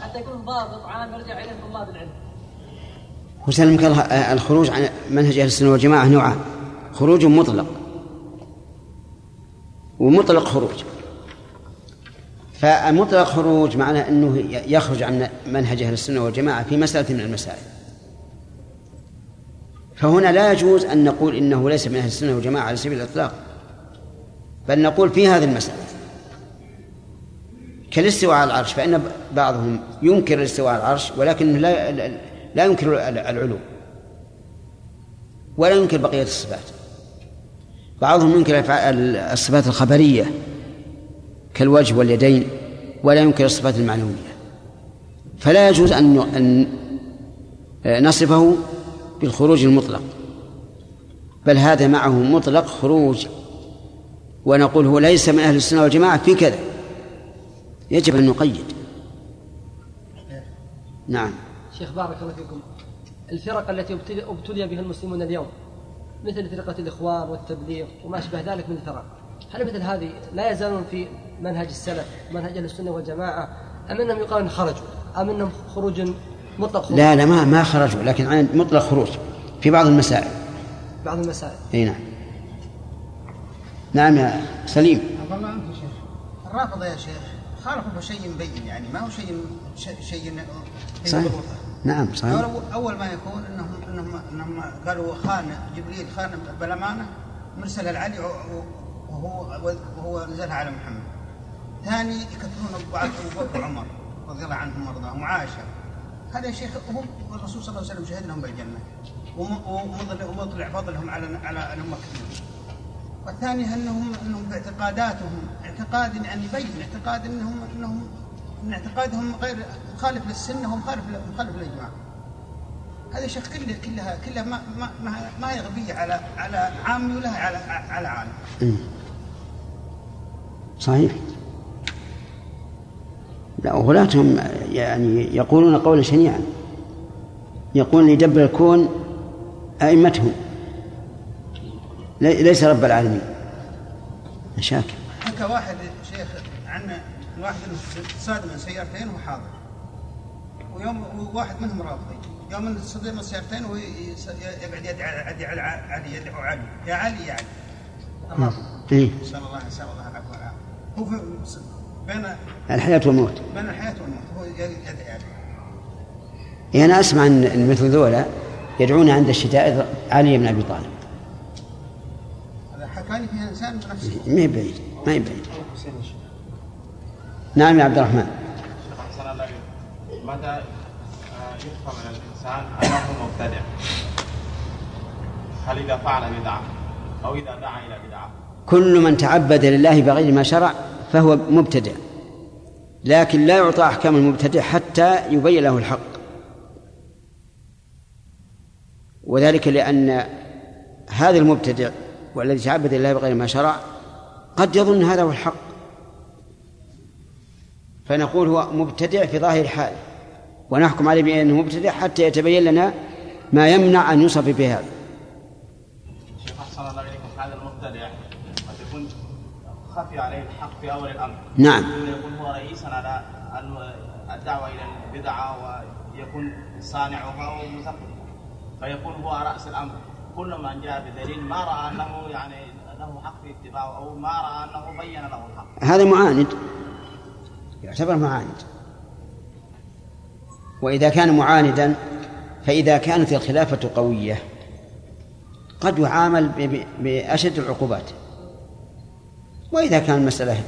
حتى يكون ضابط عام يرجع إليه طلاب العلم. وسلمك الله آه، الخروج عن منهج أهل السنة والجماعة نوعان خروج مطلق. ومطلق خروج. فالمطلق خروج معناه إنه يخرج عن منهج أهل السنة والجماعة في مسألة من المسائل. فهنا لا يجوز أن نقول إنه ليس من أهل السنة والجماعة على سبيل الإطلاق بل نقول في هذه المسألة كالاستواء على العرش فإن بعضهم ينكر الاستواء على العرش ولكن لا لا ينكر العلو ولا ينكر بقية الصفات. بعضهم ينكر الصفات الخبرية كالوجه واليدين ولا ينكر الصفات المعنوية. فلا يجوز أن أن نصفه بالخروج المطلق. بل هذا معه مطلق خروج. ونقول هو ليس من أهل السنة والجماعة في كذا. يجب أن نقيد. نعم. شيخ بارك الله فيكم. الفرق التي ابتلي بها المسلمون اليوم مثل فرقة الإخوان والتبليغ وما أشبه ذلك من الفرق. هل مثل هذه لا يزالون في منهج السلف منهج أهل السنة والجماعة أم أنهم يقال خرجوا أم أنهم خروج مطلق خروج. لا لا ما ما خرجوا لكن عن مطلق خروج في بعض المسائل. بعض المسائل. إي نعم. نعم يا سليم. الله عنك يا شيخ. الرافضة يا شيخ خالفوا بشيء مبين يعني ما هو شيء شيء صحيح. نعم صحيح. أول ما يكون إنهم إنهم إنهم قالوا خان جبريل خان بالأمانة مرسل العلي وهو وهو نزلها على محمد. ثاني يكفرون بعض أبو بكر وعمر رضي الله عنهم وارضاهم وعائشه هذا يا شيخ هم الرسول صلى الله عليه وسلم شهد لهم بالجنه ومطلع فضلهم على على الامه كثير والثاني انهم أنهم باعتقاداتهم اعتقاد يعني يبين اعتقاد انهم انهم أن اعتقادهم غير مخالف للسنة ومخالف مخالف للإجماع. هذا شيخ كله كلها كلها ما ما ما, ما هي غبيه على على عامي ولا على على عالم. صحيح. لا وغلاتهم يعني يقولون قولا شنيعا يقول يدبر الكون أئمتهم ليس رب العالمين. مشاكل. حكى واحد شيخ عن واحد صادم من سيارتين وحاضر. ويوم واحد منهم رافضي. يوم من السيارتين ويقعد يدعي على علي يدعو علي يا علي يا علي إيه؟ نسأل الله نسأل الله العفو والعافية. هو بين الحياة والموت. بين الحياة والموت هو يدعي علي يعني. أنا أسمع أن مثل ذولا يدعون عند الشدائد علي بن أبي طالب. هذا حكاني فيها إنسان بنفسه ما هي بعيد ما هي بعيد. نعم يا عبد الرحمن. متى يفهم من الإنسان أنه مبتدع؟ هل إذا فعل بدعة أو إذا دعا إلى بدعة؟ كل من تعبد لله بغير ما شرع فهو مبتدع. لكن لا يعطى أحكام المبتدع حتى يبين له الحق. وذلك لأن هذا المبتدع والذي تعبد لله بغير ما شرع قد يظن هذا هو الحق. فنقول هو مبتدع في ظاهر حاله. ونحكم عليه بأنه مبتدع حتى يتبين لنا ما يمنع أن يوصف بهذا أحسن الله إليكم هذا المبتدع قد يكون خفي عليه في أول الأمر. نعم. يكون هو رئيسا على الدعوة إلى البدعة ويكون صانعها أو مسببها فيكون هو رأس الأمر. كل من جاء بدليل ما رأى أنه يعني له حق في اتباعه أو ما رأى أنه بين له الحق. هذا معاند. يعتبر معاند. وإذا كان معاندا فإذا كانت الخلافة قوية قد يعامل بأشد العقوبات. وإذا كان المسألة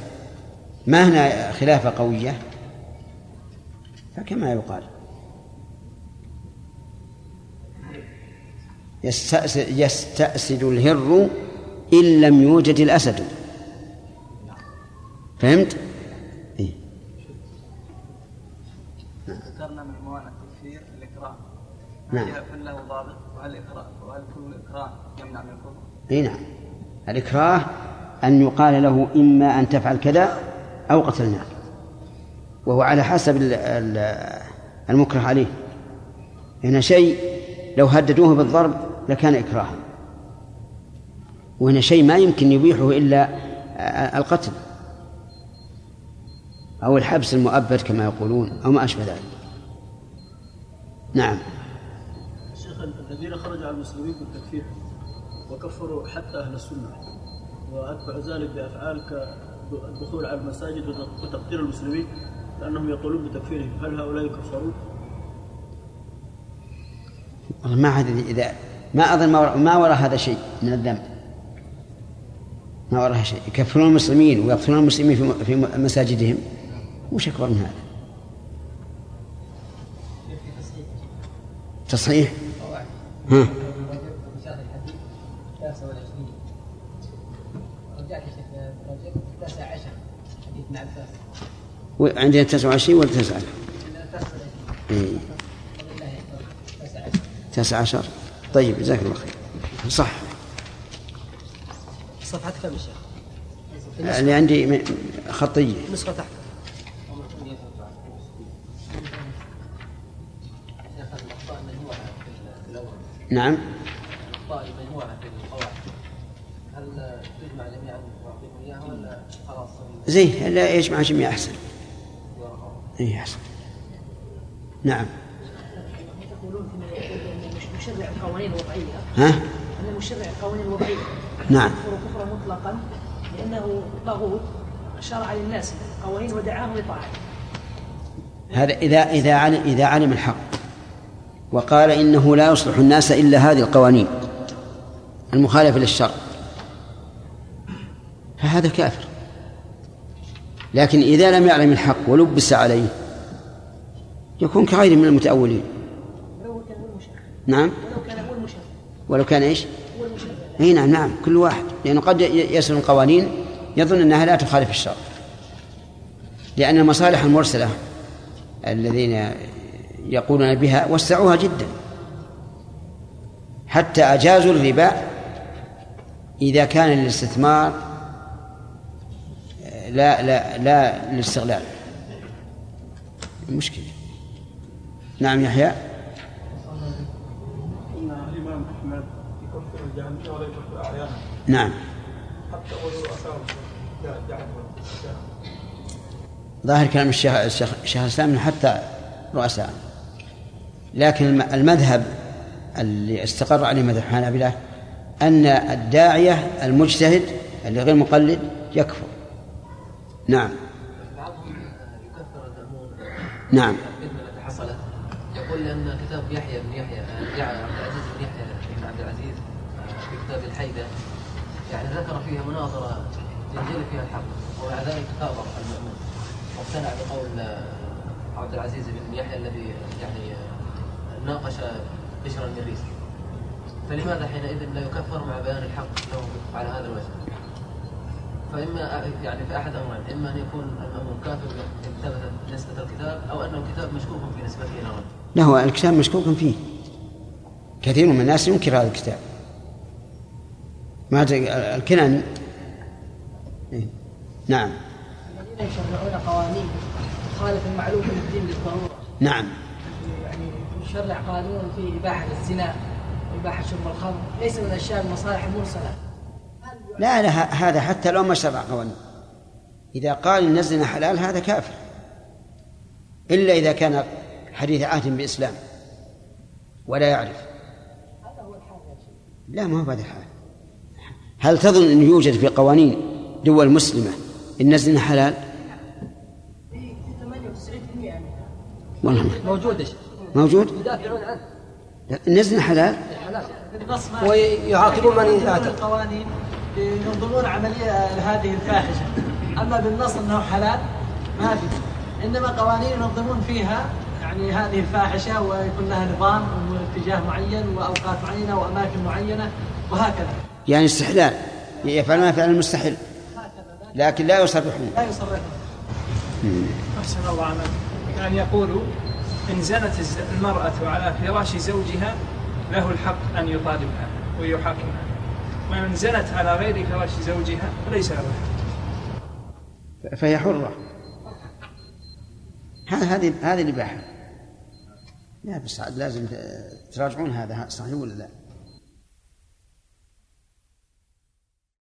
ما هنا خلافة قوية فكما يقال. يستأسد, الهر إن لم يوجد الأسد. فهمت؟ نعم هل له ضابط وهل الإكراه وهل كل الإكراه يمنع من الكفر؟ اي نعم. الإكراه أن يقال له إما أن تفعل كذا أو قتلناك وهو على حسب المكره عليه. هنا شيء لو هددوه بالضرب لكان إكراها. وهنا شيء ما يمكن يبيحه إلا القتل. أو الحبس المؤبد كما يقولون أو ما أشبه ذلك. نعم. شيخ الذين خرجوا على المسلمين بالتكفير وكفروا حتى أهل السنة. وأتبعوا ذلك بأفعال كالدخول على المساجد وتقتيل المسلمين لأنهم يقولون بتكفيرهم. هل هؤلاء يكفرون؟ والله ما أدري إذا ما أظن ما وراء, ما وراء هذا شيء من الذنب. ما وراء شيء. يكفرون المسلمين ويقتلون المسلمين في في مساجدهم. وش أكبر من هذا؟ تصحيح؟ ها؟ عندنا 29 ولا 9 إيه. 19 طيب جزاك الله خير. صح. صفحة كم يا شيخ؟ اللي عندي خطية. نسخة تحت. نعم. زين لا يجمع جميع أحسن. إيه أحسن نعم. تقولون في مشرع القوانين الوضعيه ها؟ ان مشرع القوانين الوضعيه نعم. يكفر كفرا مطلقا؟ لأنه طاغوت شرع للناس قوانين ودعاهم لطاعته. هذا إذا إذا علم إذا علم الحق. وقال إنه لا يصلح الناس إلا هذه القوانين المخالفة للشرع. فهذا كافر. لكن إذا لم يعلم الحق ولبس عليه يكون كغيره من المتأولين. نعم. ولو كان إيش؟ إي نعم نعم كل واحد. لأنه قد يسر القوانين يظن أنها لا تخالف الشرع. لأن المصالح المرسلة الذين يقولون بها وسعوها جدا. حتى أجازوا الربا إذا كان للاستثمار لا لا لا للاستغلال. مشكلة. نعم يحيى. ان الامام احمد يكفر الجهميه ولا يكفر نعم. حتى ولو ظاهر كلام الشيخ الشيخ إنه حتى رؤساء. لكن الم- المذهب اللي استقر عليه مذهب الحنابلة أن الداعية المجتهد اللي غير مقلد يكفر. نعم. بعضهم يكفر المأمون نعم. الفتنة التي حصلت يقول لأن كتاب يحيى بن يحيى آه، عبد العزيز بن يحيى بن عبد العزيز آه، في كتاب الحيدة. يعني ذكر فيها مناظرة ينجلي فيها الحق ومع ذلك كابر المأمون. واقتنع بقول آه، عبد العزيز بن يحيى الذي يعني ناقش بشر المريسي فلماذا حينئذ لا يكفر مع بيان الحق له على هذا الوجه؟ فإما يعني في أحد أمرين إما أن يكون المأمون كافر ثبتت نسبة الكتاب أو أن الكتاب مشكوك في نسبته الرجل لا هو الكتاب مشكوك فيه. كثير من الناس ينكر هذا الكتاب. ما أدري الكناني إيه. نعم. الذين يشرعون قوانين تخالف المعلوم من الدين بالضروره نعم. يعني يشرع قانون في إباحة الزنا واباحه شرب الخمر ليس من أشياء المصالح المرسلة. لا لا هذا حتى لو ما شرع قوانين. إذا قال إن الزنا حلال هذا كافر. إلا إذا كان حديث عهد بإسلام. ولا يعرف. لا ما هو بهذا الحال. هل تظن أنه يوجد في قوانين دول مسلمة إن الزنا حلال؟ في 98% منها والله ما. موجود؟ موجود؟ يدافعون عنه. الزنا حلال؟ ويعاقبون من القوانين ينظمون عملية هذه الفاحشة. أما بالنص أنه حلال ما في. إنما قوانين ينظمون فيها يعني هذه الفاحشة ويكون لها نظام واتجاه معين وأوقات معينة وأماكن معينة وهكذا. يعني استحلال. يفعلون فعل المستحيل. لكن لا يصرحون. لا يصرفون أحسن الله عمل يعني يقول إن زنت المرأة على فراش زوجها له الحق أن يطالبها ويحاكمها. وإن زنت على غير فراش زوجها فليس له الحق فهي حرة. هذه هذه الإباحة لا بس لازم تراجعون هذا صحيح ولا لا؟